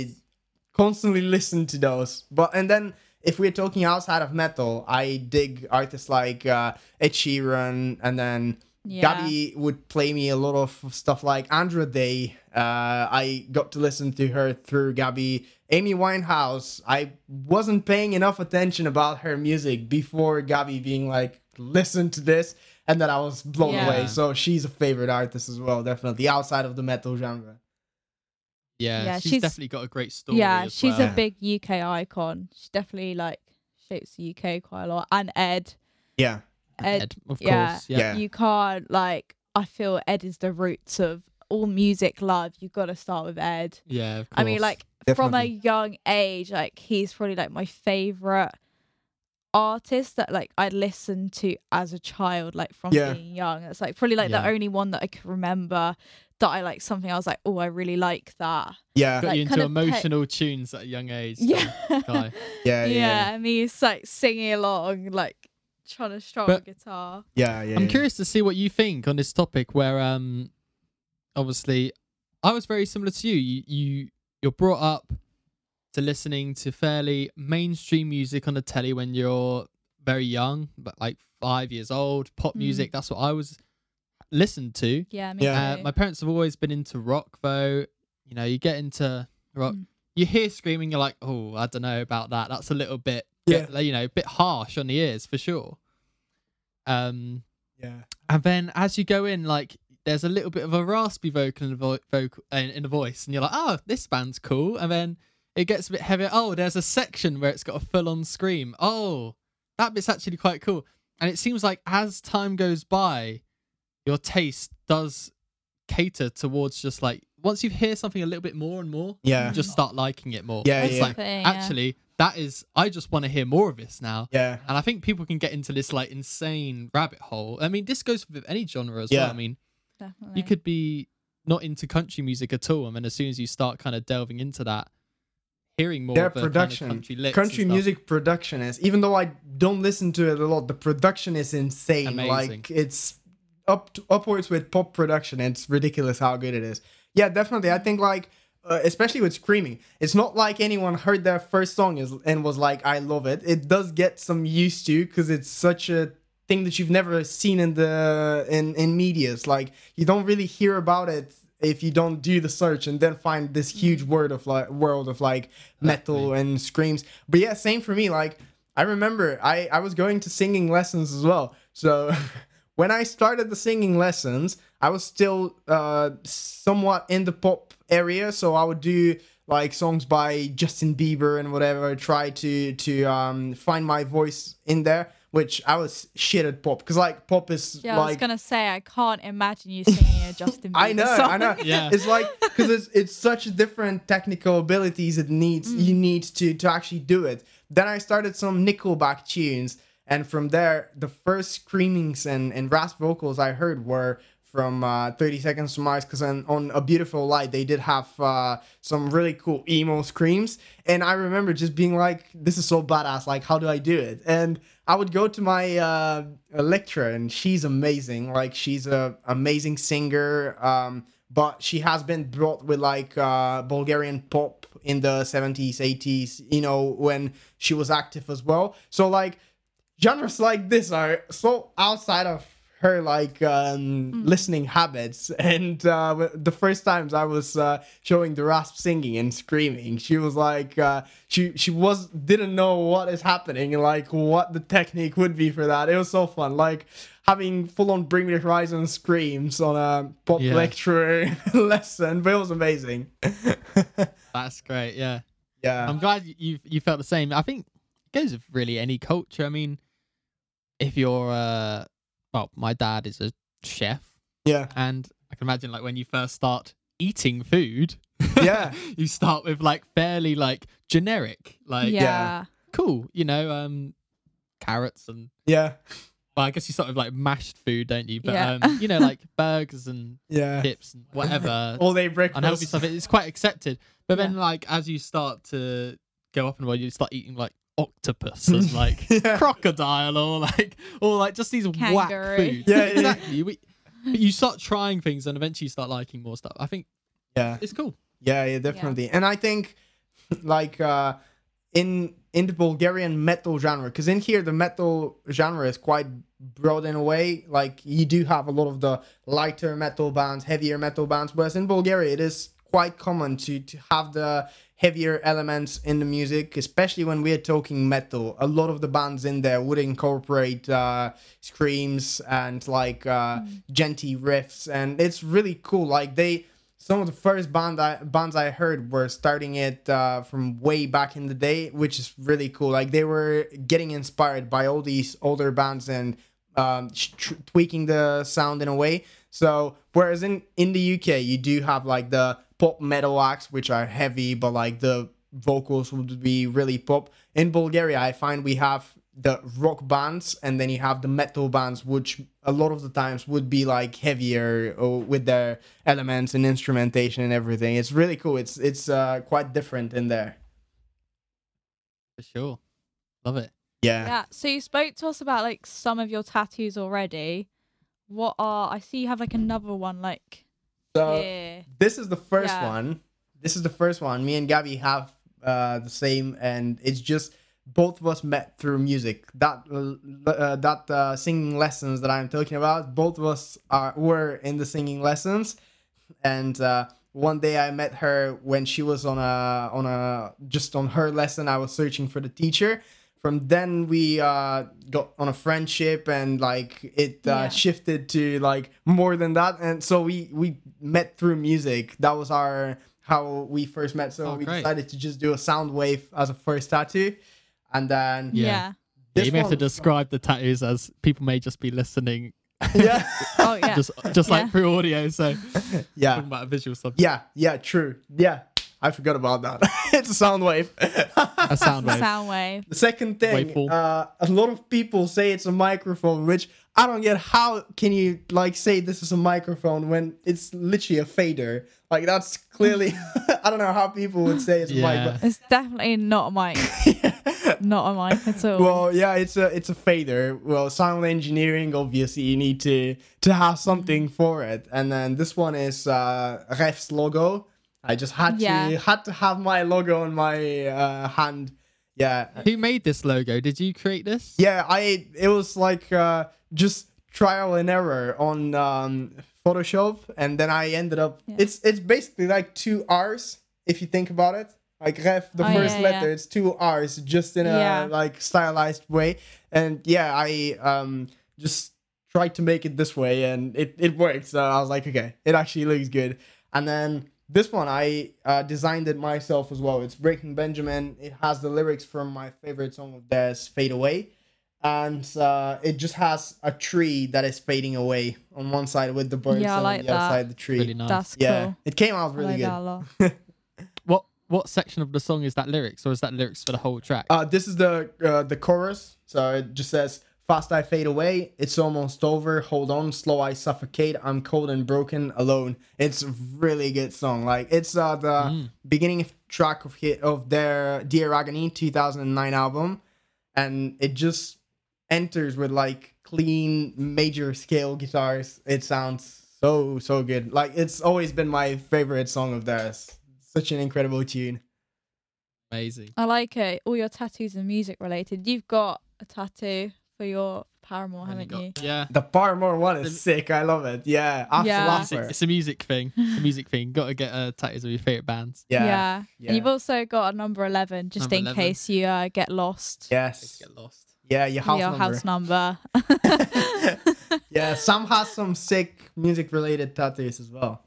[SPEAKER 3] constantly listen to those but and then if we're talking outside of metal i dig artists like uh ed sheeran and then
[SPEAKER 2] Yeah.
[SPEAKER 3] gabby would play me a lot of stuff like andra day uh i got to listen to her through gabby amy winehouse i wasn't paying enough attention about her music before gabby being like listen to this and then i was blown
[SPEAKER 2] Yeah.
[SPEAKER 3] away so she's a favorite artist as well definitely outside of the metal genre
[SPEAKER 1] Yeah,
[SPEAKER 2] Yeah,
[SPEAKER 1] she's,
[SPEAKER 2] she's-
[SPEAKER 1] definitely got a great story.
[SPEAKER 2] Yeah,
[SPEAKER 1] as
[SPEAKER 2] she's
[SPEAKER 1] well.
[SPEAKER 2] a big UK icon. She definitely like shapes the UK quite a lot. And Ed,
[SPEAKER 3] yeah
[SPEAKER 2] Ed,
[SPEAKER 1] Ed, of
[SPEAKER 2] yeah.
[SPEAKER 1] course. Yeah.
[SPEAKER 3] Yeah.
[SPEAKER 2] you can't like. I feel Ed is the roots of all music love. you've got to start with Ed.
[SPEAKER 1] Yeah, of course.
[SPEAKER 2] I mean, like from a young age, like he's probably like my favorite artist that like I listened to as a child, like from
[SPEAKER 3] Yeah.
[SPEAKER 2] being young. It's like probably like
[SPEAKER 1] Yeah.
[SPEAKER 2] the only one that I can remember that I like something. I was like, oh, I really like that.
[SPEAKER 3] yeah
[SPEAKER 1] got
[SPEAKER 2] like,
[SPEAKER 1] you into
[SPEAKER 2] kind of pe-
[SPEAKER 1] emotional tunes at a young age.
[SPEAKER 2] Yeah.
[SPEAKER 1] guy.
[SPEAKER 3] yeah yeah yeah
[SPEAKER 2] and he's like singing along, like trying to strum
[SPEAKER 1] But-
[SPEAKER 2] a guitar.
[SPEAKER 3] yeah, yeah
[SPEAKER 1] I'm
[SPEAKER 3] yeah.
[SPEAKER 1] curious to see what you think on this topic. Where, um, obviously, I was very similar to you. You, you you're brought up to listening to fairly mainstream music on the telly when you're very young, but like five years old. Pop
[SPEAKER 2] Mm.
[SPEAKER 1] music. That's what I was listened to.
[SPEAKER 2] Yeah, me
[SPEAKER 3] Yeah.
[SPEAKER 1] Uh,
[SPEAKER 2] too.
[SPEAKER 1] my parents have always been into rock, though. You know, you get into rock,
[SPEAKER 2] Mm.
[SPEAKER 1] you hear screaming, you're like, oh, I don't know about that. That's a little bit,
[SPEAKER 3] Yeah.
[SPEAKER 1] yeah, you know, a bit harsh on the ears for sure. Um,
[SPEAKER 3] yeah
[SPEAKER 1] and then as you go in, like, there's a little bit of a raspy vocal in the, vo- vocal, uh, in the voice, and you're like, oh, this band's cool. And then it gets a bit heavier. Oh, there's a section where it's got a full on scream. Oh, that bit's actually quite cool. And it seems like as time goes by, your taste does cater towards just like once you hear something a little bit more and more,
[SPEAKER 3] yeah
[SPEAKER 1] you just start liking it more.
[SPEAKER 3] Yeah,
[SPEAKER 1] it's
[SPEAKER 3] yeah.
[SPEAKER 1] like
[SPEAKER 2] Thing, yeah.
[SPEAKER 1] actually that is I just want to hear more of this now.
[SPEAKER 3] yeah
[SPEAKER 1] And I think people can get into this like insane rabbit hole. I mean, this goes with any genre as
[SPEAKER 3] Yeah.
[SPEAKER 1] well. I mean,
[SPEAKER 2] Definitely.
[SPEAKER 1] you could be not into country music at all, and then as soon as you start kind of delving into that, hearing more
[SPEAKER 3] their
[SPEAKER 1] of the kind of
[SPEAKER 3] production
[SPEAKER 1] country, licks
[SPEAKER 3] country music production is even though i don't listen to it a lot the production is insane.
[SPEAKER 1] Amazing.
[SPEAKER 3] like it's up to, upwards with pop production it's ridiculous how good it is. Yeah definitely. I think like uh, especially with screaming it's not like anyone heard their first song is, and was like i love it. It does get some used to because it's such a thing that you've never seen in the in in medias. Like you don't really hear about it if you don't do the search and then find this huge word of like world of like metal and screams. But yeah same for me. Like i remember i i was going to singing lessons as well. So when i started the singing lessons i was still uh somewhat in the pop area. So i would do like songs by justin bieber and whatever try to to um find my voice in there which i was shit at pop because like pop is
[SPEAKER 2] yeah, I was gonna say I can't imagine you singing a Justin Bieber
[SPEAKER 3] I know,
[SPEAKER 2] song.
[SPEAKER 3] I know.
[SPEAKER 1] Yeah.
[SPEAKER 3] It's like because it's it's such different technical abilities it needs you need to to actually do it. Then I started some Nickelback tunes, and from there, the first screamings and and rasp vocals I heard were from uh, 30 Seconds to Mars because on, on A Beautiful Lie they did have uh, some really cool emo screams and I remember just being like this is so badass like how do I do it and I would go to my uh, lecturer and she's amazing. Like she's a amazing singer um, but she has been brought with like uh, Bulgarian pop in the 70s 80s you know when she was active as well. So like genres like this are so outside of her like um listening habits and uh the first times i was uh showing the rasp singing and screaming she was like uh she she was didn't know what is happening and like what the technique would be for that it was so fun like having full-on bring me the horizon screams on a pop
[SPEAKER 1] Yeah.
[SPEAKER 3] lecturer lesson but it was amazing
[SPEAKER 1] That's great. Yeah.
[SPEAKER 3] yeah
[SPEAKER 1] I'm glad you you felt the same. I think it goes with really any culture. I mean, if you're uh well, my dad is a chef
[SPEAKER 3] yeah
[SPEAKER 1] and I can imagine like when you first start eating food,
[SPEAKER 3] Yeah.
[SPEAKER 1] you start with like fairly like generic, like
[SPEAKER 2] yeah.
[SPEAKER 1] cool, you know, um, carrots and
[SPEAKER 3] Yeah.
[SPEAKER 1] well, I guess you start with like mashed food, don't you? But
[SPEAKER 2] Yeah.
[SPEAKER 1] um, you know, like burgers and
[SPEAKER 3] Yeah.
[SPEAKER 1] chips and whatever
[SPEAKER 3] All day breakfast.
[SPEAKER 1] unhealthy stuff. It's quite accepted. But then, like, as you start to go up and well, you start eating like octopus and like
[SPEAKER 3] Yeah.
[SPEAKER 1] crocodile or like or like just these whack
[SPEAKER 2] Kangaroo.
[SPEAKER 1] foods.
[SPEAKER 3] Yeah, yeah.
[SPEAKER 1] exactly. We, but you start trying things and eventually you start liking more stuff. I think
[SPEAKER 3] Yeah.
[SPEAKER 1] it's cool.
[SPEAKER 3] Yeah, yeah, definitely. And I think like uh in in the Bulgarian metal genre, because in here the metal genre is quite broad in a way. Like you do have a lot of the lighter metal bands, heavier metal bands, whereas in Bulgaria it is quite common to to have the heavier elements in the music, especially when we're talking metal. A lot of the bands in there would incorporate uh, screams and like uh, djenty riffs, and it's really cool. Like they some of the first band I, bands I heard were starting it uh, from way back in the day, which is really cool. Like they were getting inspired by all these older bands and um, tr- tweaking the sound in a way. So whereas in in the UK you do have like the pop metal acts which are heavy, but like the vocals would be really pop. In Bulgaria, I find we have the rock bands and then you have the metal bands which a lot of the times would be like heavier with their elements and instrumentation and everything it's really cool it's it's uh quite different in there
[SPEAKER 1] For sure. Love it.
[SPEAKER 3] yeah,
[SPEAKER 2] Yeah. So you spoke to us about like some of your tattoos already. What are I see you have like another one like
[SPEAKER 3] so
[SPEAKER 2] here.
[SPEAKER 3] this is the first
[SPEAKER 2] Yeah.
[SPEAKER 3] one. This is the first one. Me and gabby have uh the same and it's just both of us met through music. That uh, that uh, singing lessons that i'm talking about both of us are were in the singing lessons. And uh one day i met her when she was on a on a just on her lesson. I was searching for the teacher from then we uh got on a friendship and like it uh,
[SPEAKER 2] Yeah.
[SPEAKER 3] shifted to like more than that and so we we met through music that was our how we first met so
[SPEAKER 1] Oh,
[SPEAKER 3] we
[SPEAKER 1] great.
[SPEAKER 3] decided to just do a sound wave as a first tattoo and then
[SPEAKER 1] Yeah.
[SPEAKER 2] Yeah.
[SPEAKER 1] Yeah, you may have to describe the tattoos as people may just be listening
[SPEAKER 3] yeah
[SPEAKER 2] Oh yeah.
[SPEAKER 1] just just like through audio. So
[SPEAKER 3] yeah
[SPEAKER 1] talking about a visual subject.
[SPEAKER 3] yeah yeah true yeah i forgot about that it's a sound wave
[SPEAKER 1] A sound wave.
[SPEAKER 2] Sound wave.
[SPEAKER 3] The second thing, uh, a lot of people say it's a microphone, which I don't get. How can you like say this is a microphone when it's literally a fader? Like that's clearly. I don't know how people would say it's
[SPEAKER 1] Yeah.
[SPEAKER 3] a mic.
[SPEAKER 2] It's definitely not a mic.
[SPEAKER 3] But
[SPEAKER 2] not a mic at all.
[SPEAKER 3] well, yeah, it's a it's a fader. Well, sound engineering, obviously, you need to to have something for it. And then this one is uh, Ref's logo. I just had
[SPEAKER 2] Yeah.
[SPEAKER 3] to had to have my logo on my uh, hand. Yeah,
[SPEAKER 1] Who made this logo? Did you create this?
[SPEAKER 3] Yeah, I it was like uh, just trial and error on um, Photoshop, and then I ended up.
[SPEAKER 2] Yeah.
[SPEAKER 3] It's it's basically like two R's if you think about it. Like ref, the
[SPEAKER 2] Oh,
[SPEAKER 3] first
[SPEAKER 2] yeah,
[SPEAKER 3] letter,
[SPEAKER 2] yeah.
[SPEAKER 3] it's two R's, just in a
[SPEAKER 2] Yeah.
[SPEAKER 3] like stylized way. And yeah, I um just tried to make it this way, and it it worked. So I was like, okay, it actually looks good. And then this one, I uh, designed it myself as well. It's Breaking Benjamin. It has the lyrics from my favorite song of theirs, Fade Away and uh, it just has a tree that is fading away on one side with the birds
[SPEAKER 2] Yeah, I
[SPEAKER 3] on
[SPEAKER 2] like
[SPEAKER 3] the other side of the tree.
[SPEAKER 1] Really nice.
[SPEAKER 2] That's
[SPEAKER 3] yeah,
[SPEAKER 2] cool.
[SPEAKER 3] it came out
[SPEAKER 2] I
[SPEAKER 3] really
[SPEAKER 2] like that a
[SPEAKER 3] good.
[SPEAKER 2] lot.
[SPEAKER 1] What what section of the song is that lyrics, or is that lyrics for the whole track?
[SPEAKER 3] Uh, this is the uh, the chorus, so it just says, "Fast I fade away, it's almost over. Hold on, slow I suffocate. I'm cold and broken, alone." It's a really good song. Like it's uh, the
[SPEAKER 1] Mm.
[SPEAKER 3] beginning track of hit of their Dear Agony 2009 album, and it just enters with like clean major scale guitars. It sounds so so good. Like it's always been my favorite song of theirs. Such an incredible tune.
[SPEAKER 1] Amazing.
[SPEAKER 2] I like it. All your tattoos are music related. You've got a tattoo for your Paramore,
[SPEAKER 1] And
[SPEAKER 2] haven't
[SPEAKER 1] got-
[SPEAKER 2] you?
[SPEAKER 1] Yeah.
[SPEAKER 3] The Paramore one
[SPEAKER 1] The-
[SPEAKER 3] is sick. I love it. Yeah, after
[SPEAKER 2] Yeah.
[SPEAKER 1] It's a, it's a music thing. It's a music thing. Got to get uh, tattoos of your favorite bands.
[SPEAKER 3] Yeah.
[SPEAKER 2] And you've also got a number 11 just
[SPEAKER 1] Number
[SPEAKER 2] in
[SPEAKER 1] 11.
[SPEAKER 2] case you uh, get lost.
[SPEAKER 3] Yes.
[SPEAKER 1] Get lost.
[SPEAKER 3] Yeah, your house
[SPEAKER 2] your
[SPEAKER 3] number.
[SPEAKER 2] house number.
[SPEAKER 3] yeah, Sam has some sick music related tattoos as well.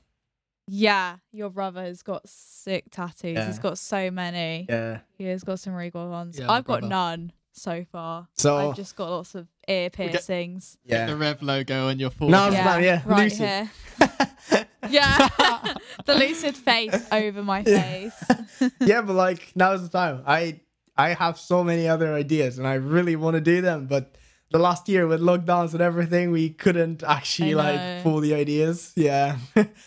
[SPEAKER 2] yeah, your brother has got sick tattoos.
[SPEAKER 3] Yeah.
[SPEAKER 2] He's got so many.
[SPEAKER 3] Yeah.
[SPEAKER 2] He has got some really good ones.
[SPEAKER 1] Yeah,
[SPEAKER 2] I've got
[SPEAKER 1] brother.
[SPEAKER 2] none so far.
[SPEAKER 3] So
[SPEAKER 2] I've just got lots of ear
[SPEAKER 1] get-
[SPEAKER 2] piercings.
[SPEAKER 1] Get the. Rev logo on your forehead.
[SPEAKER 3] No,
[SPEAKER 2] yeah,
[SPEAKER 3] not- yeah,
[SPEAKER 2] right
[SPEAKER 3] Lucy.
[SPEAKER 2] here. Yeah. the lucid face over my face.
[SPEAKER 3] yeah, but like now's the time. I I have so many other ideas and I really want to do them, but the last year with lockdowns and everything, we couldn't actually like
[SPEAKER 2] know.
[SPEAKER 3] pull the ideas. Yeah,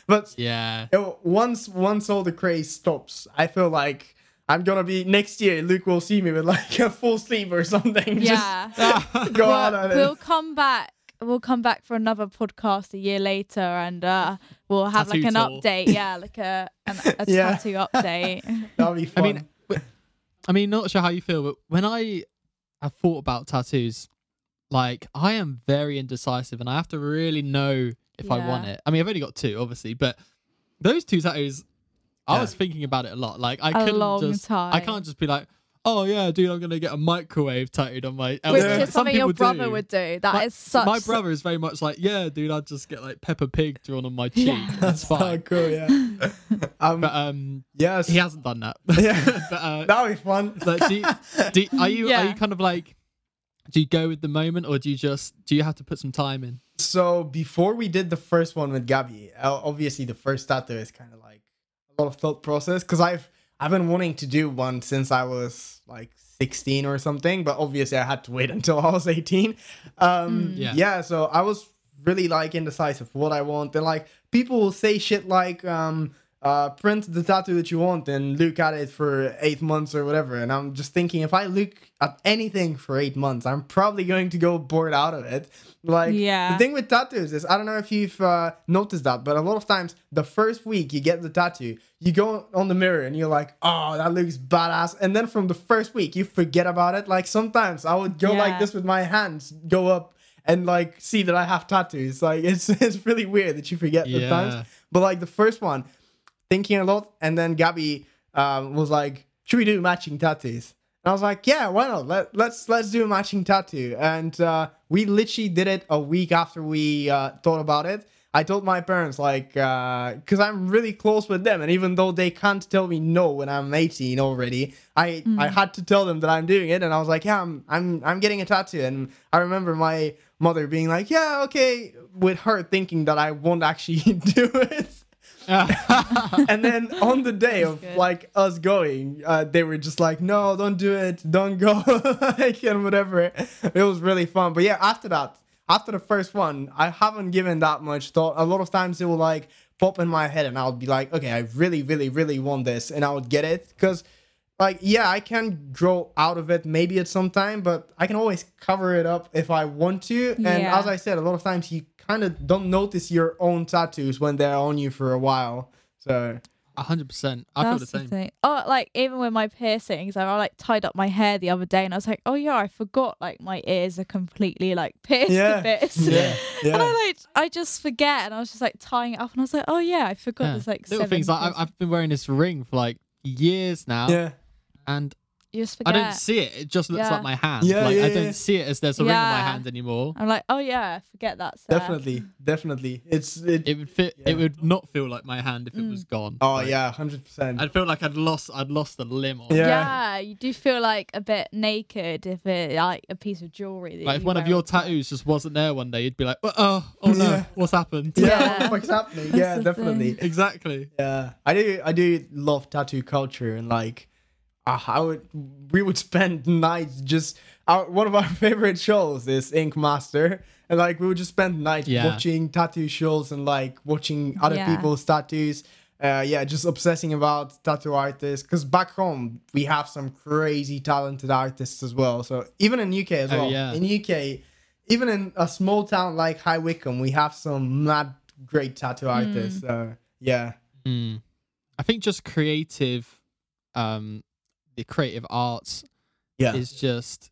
[SPEAKER 3] but
[SPEAKER 1] Yeah.
[SPEAKER 3] you know, once once all the craze stops, I feel like I'm gonna be next year. Luke will see me with like a full sleeve or something.
[SPEAKER 2] Yeah.
[SPEAKER 3] Just go out
[SPEAKER 2] we'll,
[SPEAKER 3] on it.
[SPEAKER 2] we'll come back. We'll come back for another podcast a year later, and uh, we'll have like an
[SPEAKER 1] tour.
[SPEAKER 2] update. Yeah, like a an, a
[SPEAKER 3] Yeah.
[SPEAKER 2] tattoo update.
[SPEAKER 3] That'll be fun.
[SPEAKER 1] I
[SPEAKER 3] fun.
[SPEAKER 1] mean, w- I mean, not sure how you feel, but when I have thought about tattoos, like I am very indecisive, and I have to really know if I want
[SPEAKER 2] Yeah.
[SPEAKER 1] it. I mean, I've only got two, obviously, but those two tattoos, I
[SPEAKER 3] Yeah.
[SPEAKER 1] was thinking about it a lot. Like I
[SPEAKER 2] A
[SPEAKER 1] couldn't
[SPEAKER 2] long
[SPEAKER 1] just, I can't just be like, oh yeah, dude, I'm gonna get a microwave tattooed on my.
[SPEAKER 2] Which
[SPEAKER 1] elbow."
[SPEAKER 3] Yeah.
[SPEAKER 2] is
[SPEAKER 1] Some
[SPEAKER 2] something your brother
[SPEAKER 1] do.
[SPEAKER 2] would do. That is
[SPEAKER 1] My-
[SPEAKER 2] such.
[SPEAKER 1] My brother is very much like, yeah, dude, I'd just get like Peppa Pig drawn on my cheek.
[SPEAKER 2] Yeah.
[SPEAKER 1] That's
[SPEAKER 3] so cool. Yeah. um.
[SPEAKER 1] But um,
[SPEAKER 3] yes.
[SPEAKER 1] he hasn't done that.
[SPEAKER 3] Yeah.
[SPEAKER 1] but uh,
[SPEAKER 3] that would be fun.
[SPEAKER 1] like, do, you, do are you are you kind of like do you go with the moment or do you just do you have to put some time in
[SPEAKER 3] So before we did the first one with Gabby, uh, obviously the first tattoo is kind of like a lot of thought process because I've I've been wanting to do one since I was like 16 or something, but obviously I had to wait until I was 18. Um,
[SPEAKER 2] Mm.
[SPEAKER 1] Yeah.
[SPEAKER 3] yeah, so I was really like indecisive what I want, and like people will say shit like um. Uh, print the tattoo that you want and look at it for eight months or whatever. And I'm just thinking, if I look at anything for eight months, I'm probably going to go bored out of it. Like,
[SPEAKER 2] Yeah.
[SPEAKER 3] the thing with tattoos is I don't know if you've uh, noticed that, but a lot of times the first week you get the tattoo, you go on the mirror and you're like, oh, that looks badass. And then from the first week you forget about it. Like sometimes I would go like this with my hands, go up and like see that I have tattoos. Like it's it's really weird that you forget the
[SPEAKER 1] Yeah.
[SPEAKER 3] times. But like the first one, thinking a lot, and then Gabby um, was like, should we do matching tattoos? And I was like, yeah, why not? Let, let's let's do a matching tattoo. And uh, we literally did it a week after we uh, thought about it. I told my parents like, because I'm really close with them, and even though they can't tell me no when I'm 18 already, I I had to tell them that I'm doing it, and I was like, yeah, I'm I'm I'm getting a tattoo. And I remember my mother being like, yeah, okay, with her thinking that I won't actually do it and then on the day of
[SPEAKER 2] good.
[SPEAKER 3] like us going, uh, they were just like, "No, don't do it, don't go," like and whatever. It was really fun. But yeah, after that, after the first one, I haven't given that much thought. A lot of times it will like pop in my head, and I would be like, "Okay, I really, really, really want this," and I would get it because. Like yeah, I can grow out of it maybe at some time, but I can always cover it up if I want to. And
[SPEAKER 2] Yeah.
[SPEAKER 3] as I said, a lot of times you kind of don't notice your own tattoos when they're on you for a while. So
[SPEAKER 1] A hundred percent. I feel
[SPEAKER 2] That's
[SPEAKER 1] the same.
[SPEAKER 2] thing. Oh, like even with my piercings, I like tied up my hair the other day, and I was like, "Oh yeah, I forgot. Like my ears are completely like pierced
[SPEAKER 3] Yeah.
[SPEAKER 2] to bits."
[SPEAKER 3] Yeah, yeah.
[SPEAKER 2] and I like I just forget, and I was just like tying it up, and I was like, "Oh yeah, I forgot."
[SPEAKER 1] Yeah.
[SPEAKER 2] There's like
[SPEAKER 1] Little
[SPEAKER 2] seven
[SPEAKER 1] things like I,
[SPEAKER 2] piercings."
[SPEAKER 1] I've been wearing this ring for like years now,
[SPEAKER 3] yeah,
[SPEAKER 1] and
[SPEAKER 2] you just
[SPEAKER 1] I don't see it. It just looks
[SPEAKER 2] Yeah.
[SPEAKER 1] like my hand.
[SPEAKER 3] Yeah,
[SPEAKER 1] like
[SPEAKER 3] yeah,
[SPEAKER 1] I
[SPEAKER 3] yeah.
[SPEAKER 1] don't see it as there's a ring on my
[SPEAKER 2] Yeah.
[SPEAKER 1] hand anymore.
[SPEAKER 2] I'm like, "Oh yeah, forget that. there."
[SPEAKER 3] definitely, definitely. It's it.
[SPEAKER 1] It would fit.
[SPEAKER 3] Yeah.
[SPEAKER 1] It would not feel like my hand if it was mm. gone.
[SPEAKER 3] oh
[SPEAKER 1] Like,
[SPEAKER 3] yeah, hundred percent.
[SPEAKER 1] I'd feel like I'd lost. I'd lost a limb. On
[SPEAKER 3] Yeah.
[SPEAKER 2] Yeah. you do feel like a bit naked if it like a piece of jewelry. That
[SPEAKER 1] Like if
[SPEAKER 2] you
[SPEAKER 1] one of
[SPEAKER 2] wear
[SPEAKER 1] your
[SPEAKER 2] all
[SPEAKER 1] tattoos just wasn't there one day, you'd be like, oh, oh, oh no,
[SPEAKER 3] Yeah.
[SPEAKER 1] what's happened?
[SPEAKER 3] Yeah,
[SPEAKER 2] Yeah.
[SPEAKER 3] what the fuck's happening?
[SPEAKER 2] That's
[SPEAKER 3] yeah,
[SPEAKER 2] the
[SPEAKER 3] definitely.
[SPEAKER 1] Exactly.
[SPEAKER 3] Yeah, I do. I do love tattoo culture and like, uh, I would. We would spend nights just. Our, one of our favorite shows is Ink Master, and like we would just spend nights
[SPEAKER 1] Yeah.
[SPEAKER 3] watching tattoo shows and like watching other
[SPEAKER 2] Yeah.
[SPEAKER 3] people's tattoos. Uh, yeah, just obsessing about tattoo artists. Cause back home we have some crazy talented artists as well. So even in UK as
[SPEAKER 1] Oh,
[SPEAKER 3] well.
[SPEAKER 1] yeah.
[SPEAKER 3] In UK, even in a small town like High Wycombe, we have some mad great tattoo artists. So yeah.
[SPEAKER 1] Mm. I think just creative, um, the creative arts
[SPEAKER 3] Yeah.
[SPEAKER 1] is just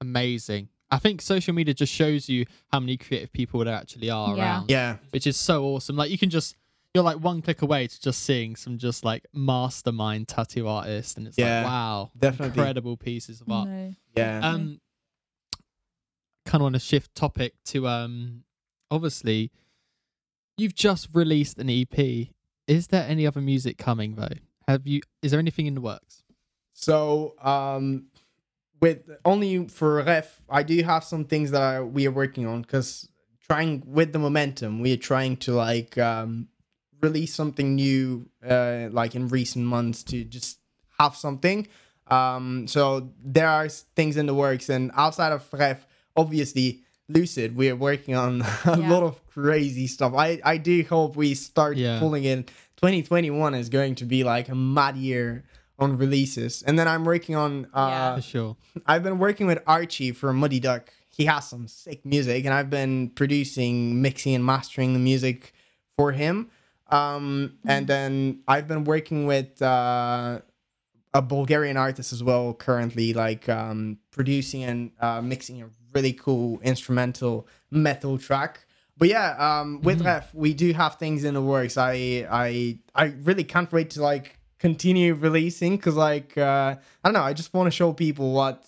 [SPEAKER 1] amazing. I think social media just shows you how many creative people there actually are
[SPEAKER 2] Yeah.
[SPEAKER 1] around,
[SPEAKER 3] Yeah.
[SPEAKER 1] which is so awesome. Like you can just you're like one click away to just seeing some just like mastermind tattoo artists, and it's
[SPEAKER 3] Yeah,
[SPEAKER 1] like wow,
[SPEAKER 3] definitely.
[SPEAKER 1] incredible pieces of art.
[SPEAKER 2] No.
[SPEAKER 3] Yeah.
[SPEAKER 1] Um, kind of want to shift topic to um, obviously, you've just released an EP. Is there any other music coming though? Have you? Is there anything in the works?
[SPEAKER 3] So, um, with only for ref, I do have some things that I, we are working on because trying with the momentum, we are trying to like um release something new uh, like in recent months to just have something. Um, so there are things in the works, and outside of Ref, obviously Lucid, we're working on a
[SPEAKER 2] Yeah.
[SPEAKER 3] lot of crazy stuff. I I do hope we start
[SPEAKER 1] Yeah.
[SPEAKER 3] pulling in. 2021 is going to be like a mad year on releases, and then I'm working on. Uh,
[SPEAKER 2] Yeah.
[SPEAKER 1] For sure.
[SPEAKER 3] I've been working with Archie from Muddy Duck. He has some sick music, and I've been producing, mixing, and mastering the music for him. Um, and then I've been working with uh, a Bulgarian artist as well, currently, like um, producing and uh, mixing a really cool instrumental metal track. But yeah, um, with Ref, we do have things in the works. I I I really can't wait to like continue releasing because like uh, I don't know, I just want to show people what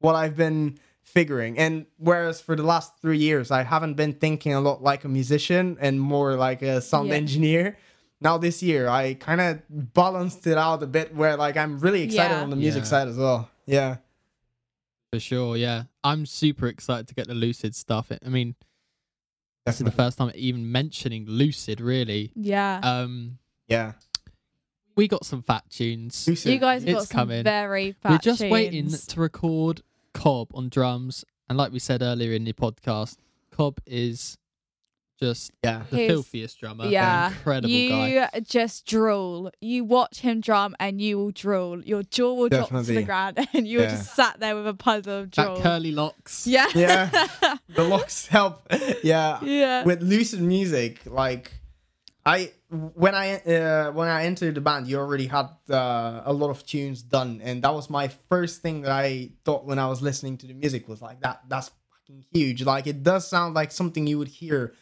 [SPEAKER 3] what I've been figuring. And whereas for the last three years, I haven't been thinking a lot like a musician and more like a sound
[SPEAKER 2] Yeah.
[SPEAKER 3] engineer. Now this year, I kind of balanced it out a bit where like I'm really excited
[SPEAKER 2] Yeah.
[SPEAKER 3] on the music
[SPEAKER 1] Yeah.
[SPEAKER 3] side as well. Yeah.
[SPEAKER 1] For sure. Yeah. I'm super excited to get the Lucid stuff. I mean, this is the first time even mentioning Lucid, really.
[SPEAKER 2] Yeah.
[SPEAKER 1] Um,
[SPEAKER 3] Yeah.
[SPEAKER 1] We got some fat tunes.
[SPEAKER 2] You guys have
[SPEAKER 1] it's
[SPEAKER 2] got some
[SPEAKER 1] coming.
[SPEAKER 2] very fat
[SPEAKER 1] We're just waiting
[SPEAKER 2] tunes.
[SPEAKER 1] to record Cobb on drums. And like we said earlier in the podcast, Cobb is just
[SPEAKER 3] Yeah.
[SPEAKER 1] the
[SPEAKER 2] He's-
[SPEAKER 1] filthiest drummer. an
[SPEAKER 2] Yeah,
[SPEAKER 1] Incredible
[SPEAKER 2] you
[SPEAKER 1] guy.
[SPEAKER 2] just drool. You watch him drum, and you will drool. Your jaw will drop to
[SPEAKER 3] Definitely.
[SPEAKER 2] the ground, and you're
[SPEAKER 3] Yeah.
[SPEAKER 2] just sat there with a puddle of
[SPEAKER 1] That
[SPEAKER 2] drool.
[SPEAKER 1] curly locks.
[SPEAKER 2] Yeah,
[SPEAKER 3] Yeah. The locks help. Yeah.
[SPEAKER 2] yeah,
[SPEAKER 3] with lucid music like i when i uh, when i entered the band you already had uh, a lot of tunes done and that was my first thing that i thought when i was listening to the music was like that that's fucking huge like it does sound like something you would hear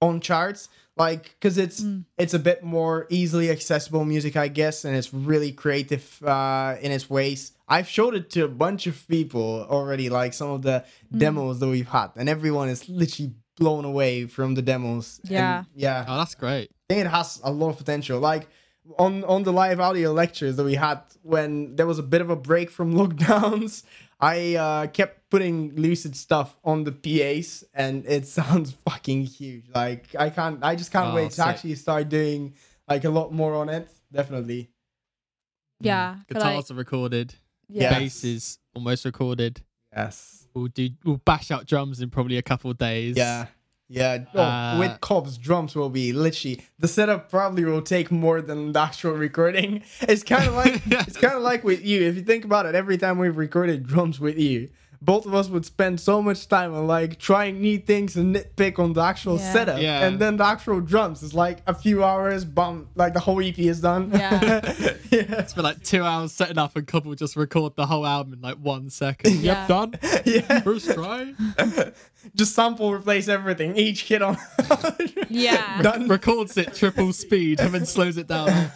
[SPEAKER 3] on charts like because it's
[SPEAKER 2] Mm.
[SPEAKER 3] it's a bit more easily accessible music i guess and it's really creative uh in its ways i've showed it to a bunch of people already like some of the
[SPEAKER 2] Mm.
[SPEAKER 3] demos that we've had and everyone is literally blown away from the demos And,
[SPEAKER 2] Yeah.
[SPEAKER 3] yeah
[SPEAKER 1] Oh, that's great.
[SPEAKER 3] I think it has a lot of potential. Like on on the live audio lectures that we had when there was a bit of a break from lockdowns, I uh, kept putting lucid stuff on the PAs, and it sounds fucking huge. Like I can't, I just can't
[SPEAKER 1] Oh,
[SPEAKER 3] wait to actually start doing like a lot more on it. Definitely.
[SPEAKER 2] yeah.
[SPEAKER 1] Mm. Guitars
[SPEAKER 2] like,
[SPEAKER 1] are recorded.
[SPEAKER 2] yeah.
[SPEAKER 1] Bass is almost recorded.
[SPEAKER 3] Yes.
[SPEAKER 1] We'll do. We'll bash out drums in probably a couple of days.
[SPEAKER 3] Yeah. Yeah. Oh,
[SPEAKER 1] Uh,
[SPEAKER 3] with Cobb's drums will be literally the setup probably will take more than the actual recording. It's kind of like it's kind of like with you. If you think about it, every time we've recorded drums with you, both of us would spend so much time on like trying new things and nitpick on the actual
[SPEAKER 2] Yeah.
[SPEAKER 3] setup,
[SPEAKER 1] Yeah.
[SPEAKER 3] and then the actual drums is like a few hours. Bum, like the whole EP is done.
[SPEAKER 2] Yeah.
[SPEAKER 3] yeah.
[SPEAKER 1] It's been like two hours setting up, and couple just record the whole album in like one second.
[SPEAKER 2] Yeah.
[SPEAKER 1] Yep, done.
[SPEAKER 3] yeah.
[SPEAKER 1] First try.
[SPEAKER 3] Just sample replace everything. Each kid on.
[SPEAKER 2] Yeah.
[SPEAKER 3] Done.
[SPEAKER 1] Records it triple speed and then slows it down.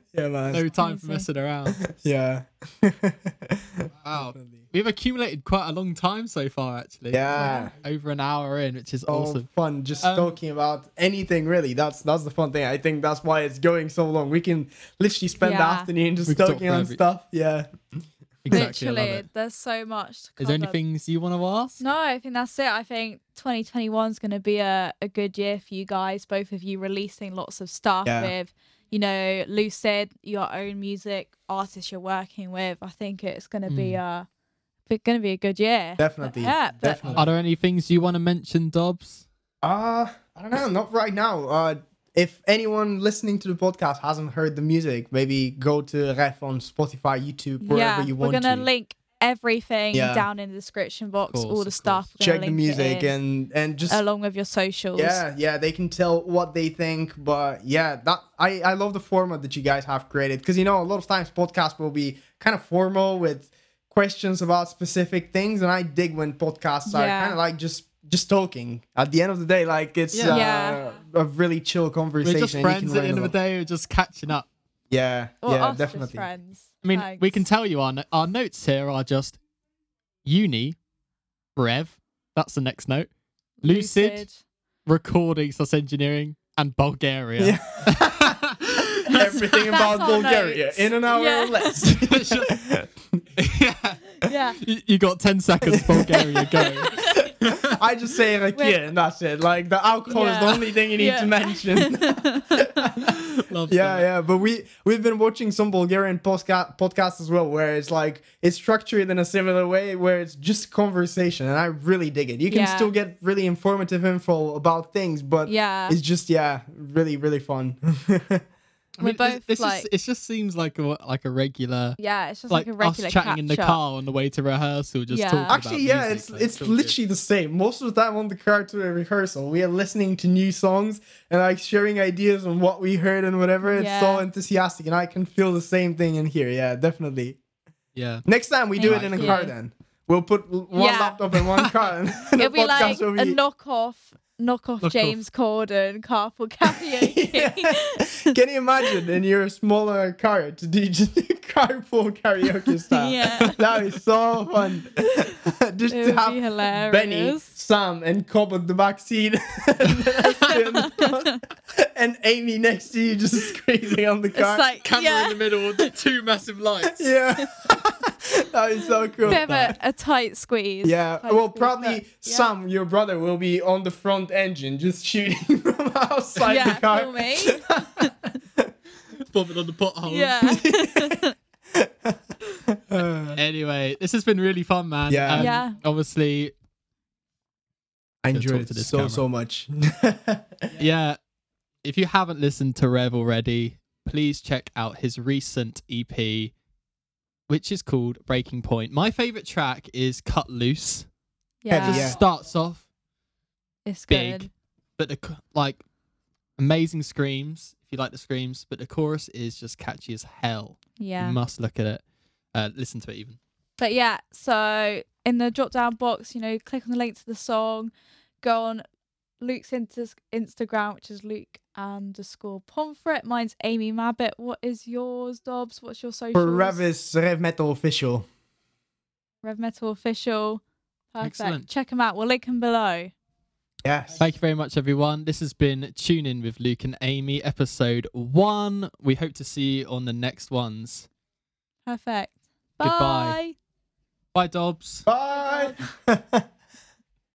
[SPEAKER 3] yeah, man.
[SPEAKER 1] No time for messing around.
[SPEAKER 3] Yeah.
[SPEAKER 1] Wow. We've accumulated quite a long time so far, actually.
[SPEAKER 3] Yeah.
[SPEAKER 1] Over an hour in, which is
[SPEAKER 3] so
[SPEAKER 1] awesome.
[SPEAKER 3] fun just
[SPEAKER 1] Um,
[SPEAKER 3] talking about anything really that's that's the fun thing i think that's why it's going so long we can literally spend the afternoon just
[SPEAKER 1] We can talk
[SPEAKER 3] talking on
[SPEAKER 1] forever.
[SPEAKER 3] stuff yeah
[SPEAKER 1] Exactly.
[SPEAKER 2] Literally, there's so much. To
[SPEAKER 1] Is there
[SPEAKER 2] cover.
[SPEAKER 1] any things you want to ask?
[SPEAKER 2] No, I think that's it. I think 2021 is going to be a, a good year for you guys, both of you releasing lots of stuff
[SPEAKER 3] Yeah.
[SPEAKER 2] with, you know, Lucid, your own music, artists you're working with. I think it's going to be a going to be a good year.
[SPEAKER 3] Definitely,
[SPEAKER 2] yeah, but
[SPEAKER 3] definitely.
[SPEAKER 1] Are there any things you want to mention, Dobbs?
[SPEAKER 3] uh i don't know not right now uh if anyone listening to the podcast hasn't heard the music maybe go to ref on spotify youtube wherever
[SPEAKER 2] yeah,
[SPEAKER 3] you
[SPEAKER 2] we're
[SPEAKER 3] want
[SPEAKER 2] gonna
[SPEAKER 3] to
[SPEAKER 2] link everything
[SPEAKER 3] Yeah.
[SPEAKER 2] down in the description box,
[SPEAKER 1] Course,
[SPEAKER 2] all the stuff.
[SPEAKER 3] Check the music
[SPEAKER 2] in,
[SPEAKER 3] and and just
[SPEAKER 2] along with your socials.
[SPEAKER 3] Yeah, yeah, they can tell what they think, but yeah, that I I love the format that you guys have created because you know a lot of times podcasts will be kind of formal with questions about specific things, and I dig when podcasts are
[SPEAKER 2] Yeah.
[SPEAKER 3] kind of like just just talking. At the end of the day, like it's
[SPEAKER 1] Yeah.
[SPEAKER 3] uh,
[SPEAKER 2] Yeah.
[SPEAKER 3] a really chill conversation.
[SPEAKER 1] We're just friends at the end of the day. We're just catching up.
[SPEAKER 3] Yeah,
[SPEAKER 2] Or
[SPEAKER 3] yeah, definitely.
[SPEAKER 2] friends.
[SPEAKER 1] I mean, we can tell you our, our notes here are just uni, Rev, that's the next note, Lucid, recording slash engineering, and Bulgaria.
[SPEAKER 3] Yeah. Everything about Bulgaria
[SPEAKER 2] notes.
[SPEAKER 3] in an hour
[SPEAKER 2] Yeah.
[SPEAKER 3] or less.
[SPEAKER 1] yeah.
[SPEAKER 2] Yeah.
[SPEAKER 1] You you got 10 seconds, Bulgaria, go.
[SPEAKER 3] I just say like
[SPEAKER 2] We're-
[SPEAKER 3] yeah, and that's it. Like the alcohol is the only thing you need
[SPEAKER 2] Yeah.
[SPEAKER 3] to mention. Yeah,
[SPEAKER 1] that.
[SPEAKER 3] yeah, but we we've been watching some Bulgarian podcast podcasts as well, where it's like it's structured in a similar way, where it's just conversation, and I really dig it. You can
[SPEAKER 2] Yeah.
[SPEAKER 3] still get really informative info about things, but
[SPEAKER 2] yeah.
[SPEAKER 3] it's just yeah, really really fun.
[SPEAKER 1] I mean,
[SPEAKER 2] We're both,
[SPEAKER 1] this,
[SPEAKER 2] like-
[SPEAKER 1] is, it just seems like a like a regular,
[SPEAKER 2] Yeah, it's just
[SPEAKER 1] like,
[SPEAKER 2] like, a regular
[SPEAKER 1] us chatting in the
[SPEAKER 2] catch-up.
[SPEAKER 1] car on the way to rehearsal, just
[SPEAKER 2] Yeah.
[SPEAKER 1] talking
[SPEAKER 3] Actually,
[SPEAKER 1] about
[SPEAKER 3] yeah,
[SPEAKER 1] music,
[SPEAKER 3] it's
[SPEAKER 1] like,
[SPEAKER 3] it's
[SPEAKER 1] all
[SPEAKER 3] literally the same. Most of the time on the car to a rehearsal, we are listening to new songs and like sharing ideas on what we heard and whatever. It's so enthusiastic, and I can feel the same thing in here. Yeah, definitely.
[SPEAKER 1] yeah.
[SPEAKER 3] Next time we do it in a
[SPEAKER 2] you.
[SPEAKER 3] car, then we'll put one
[SPEAKER 2] Yeah.
[SPEAKER 3] laptop in one car, and the
[SPEAKER 2] It'll be like a knockoff, knockoff
[SPEAKER 1] Knockoff.
[SPEAKER 2] James Corden carpool karaoke.
[SPEAKER 3] Yeah. Can you imagine in your smaller car to do just carpool karaoke style?
[SPEAKER 2] Yeah.
[SPEAKER 3] that is so fun. just
[SPEAKER 2] It
[SPEAKER 3] to
[SPEAKER 2] would
[SPEAKER 3] have
[SPEAKER 2] be hilarious.
[SPEAKER 3] Benny, Sam, and Cobb at the back seat, and, Esther in the front, and Amy next to you, just squeezing on the
[SPEAKER 2] It's
[SPEAKER 3] car.
[SPEAKER 2] like
[SPEAKER 1] Camera
[SPEAKER 2] yeah,
[SPEAKER 1] in the middle, with two massive lights.
[SPEAKER 3] yeah, that is so cool.
[SPEAKER 2] bit of a, a tight squeeze.
[SPEAKER 3] Yeah,
[SPEAKER 2] Tight
[SPEAKER 3] well,
[SPEAKER 2] squeeze,
[SPEAKER 3] probably
[SPEAKER 2] but, yeah.
[SPEAKER 3] Sam, your brother, will be on the front engine, just shooting from outside
[SPEAKER 2] Yeah,
[SPEAKER 3] the car.
[SPEAKER 2] feel me.
[SPEAKER 1] Bumping on the potholes.
[SPEAKER 2] Yeah.
[SPEAKER 3] Uh,
[SPEAKER 1] Anyway, this has been really fun, man.
[SPEAKER 3] Yeah.
[SPEAKER 1] Um,
[SPEAKER 2] Yeah.
[SPEAKER 1] Obviously,
[SPEAKER 3] I
[SPEAKER 1] talk
[SPEAKER 3] enjoyed
[SPEAKER 1] to
[SPEAKER 3] it
[SPEAKER 1] this
[SPEAKER 3] so
[SPEAKER 1] camera.
[SPEAKER 3] so much.
[SPEAKER 1] yeah. If you haven't listened to Rev already, please check out his recent EP, which is called Breaking Point. My favorite track is Cut Loose.
[SPEAKER 2] yeah.
[SPEAKER 3] Heavy, yeah.
[SPEAKER 1] Starts off
[SPEAKER 2] It's
[SPEAKER 1] big.
[SPEAKER 2] good.
[SPEAKER 1] but the like amazing screams if you like the screams but the chorus is just catchy as hell
[SPEAKER 2] Yeah.
[SPEAKER 1] you must look at it uh listen to it even
[SPEAKER 2] But yeah, so in the drop down box, you know, click on the link to the song, go on Luke's inter- Instagram, which is Luke underscore Pomfret. Mine's Amy Mabbit. What is yours, Dobbs? What's your social?
[SPEAKER 3] For Rev is Rev Metal Official.
[SPEAKER 2] Rev Metal Official. Perfect.
[SPEAKER 1] Excellent.
[SPEAKER 2] Check them out. We'll link them below.
[SPEAKER 3] Yes.
[SPEAKER 1] thank you very much everyone this has been tune in with luke and amy episode one we hope to see you on the next ones
[SPEAKER 2] Perfect.
[SPEAKER 1] Goodbye.
[SPEAKER 2] Bye.
[SPEAKER 1] bye dobbs
[SPEAKER 3] Bye.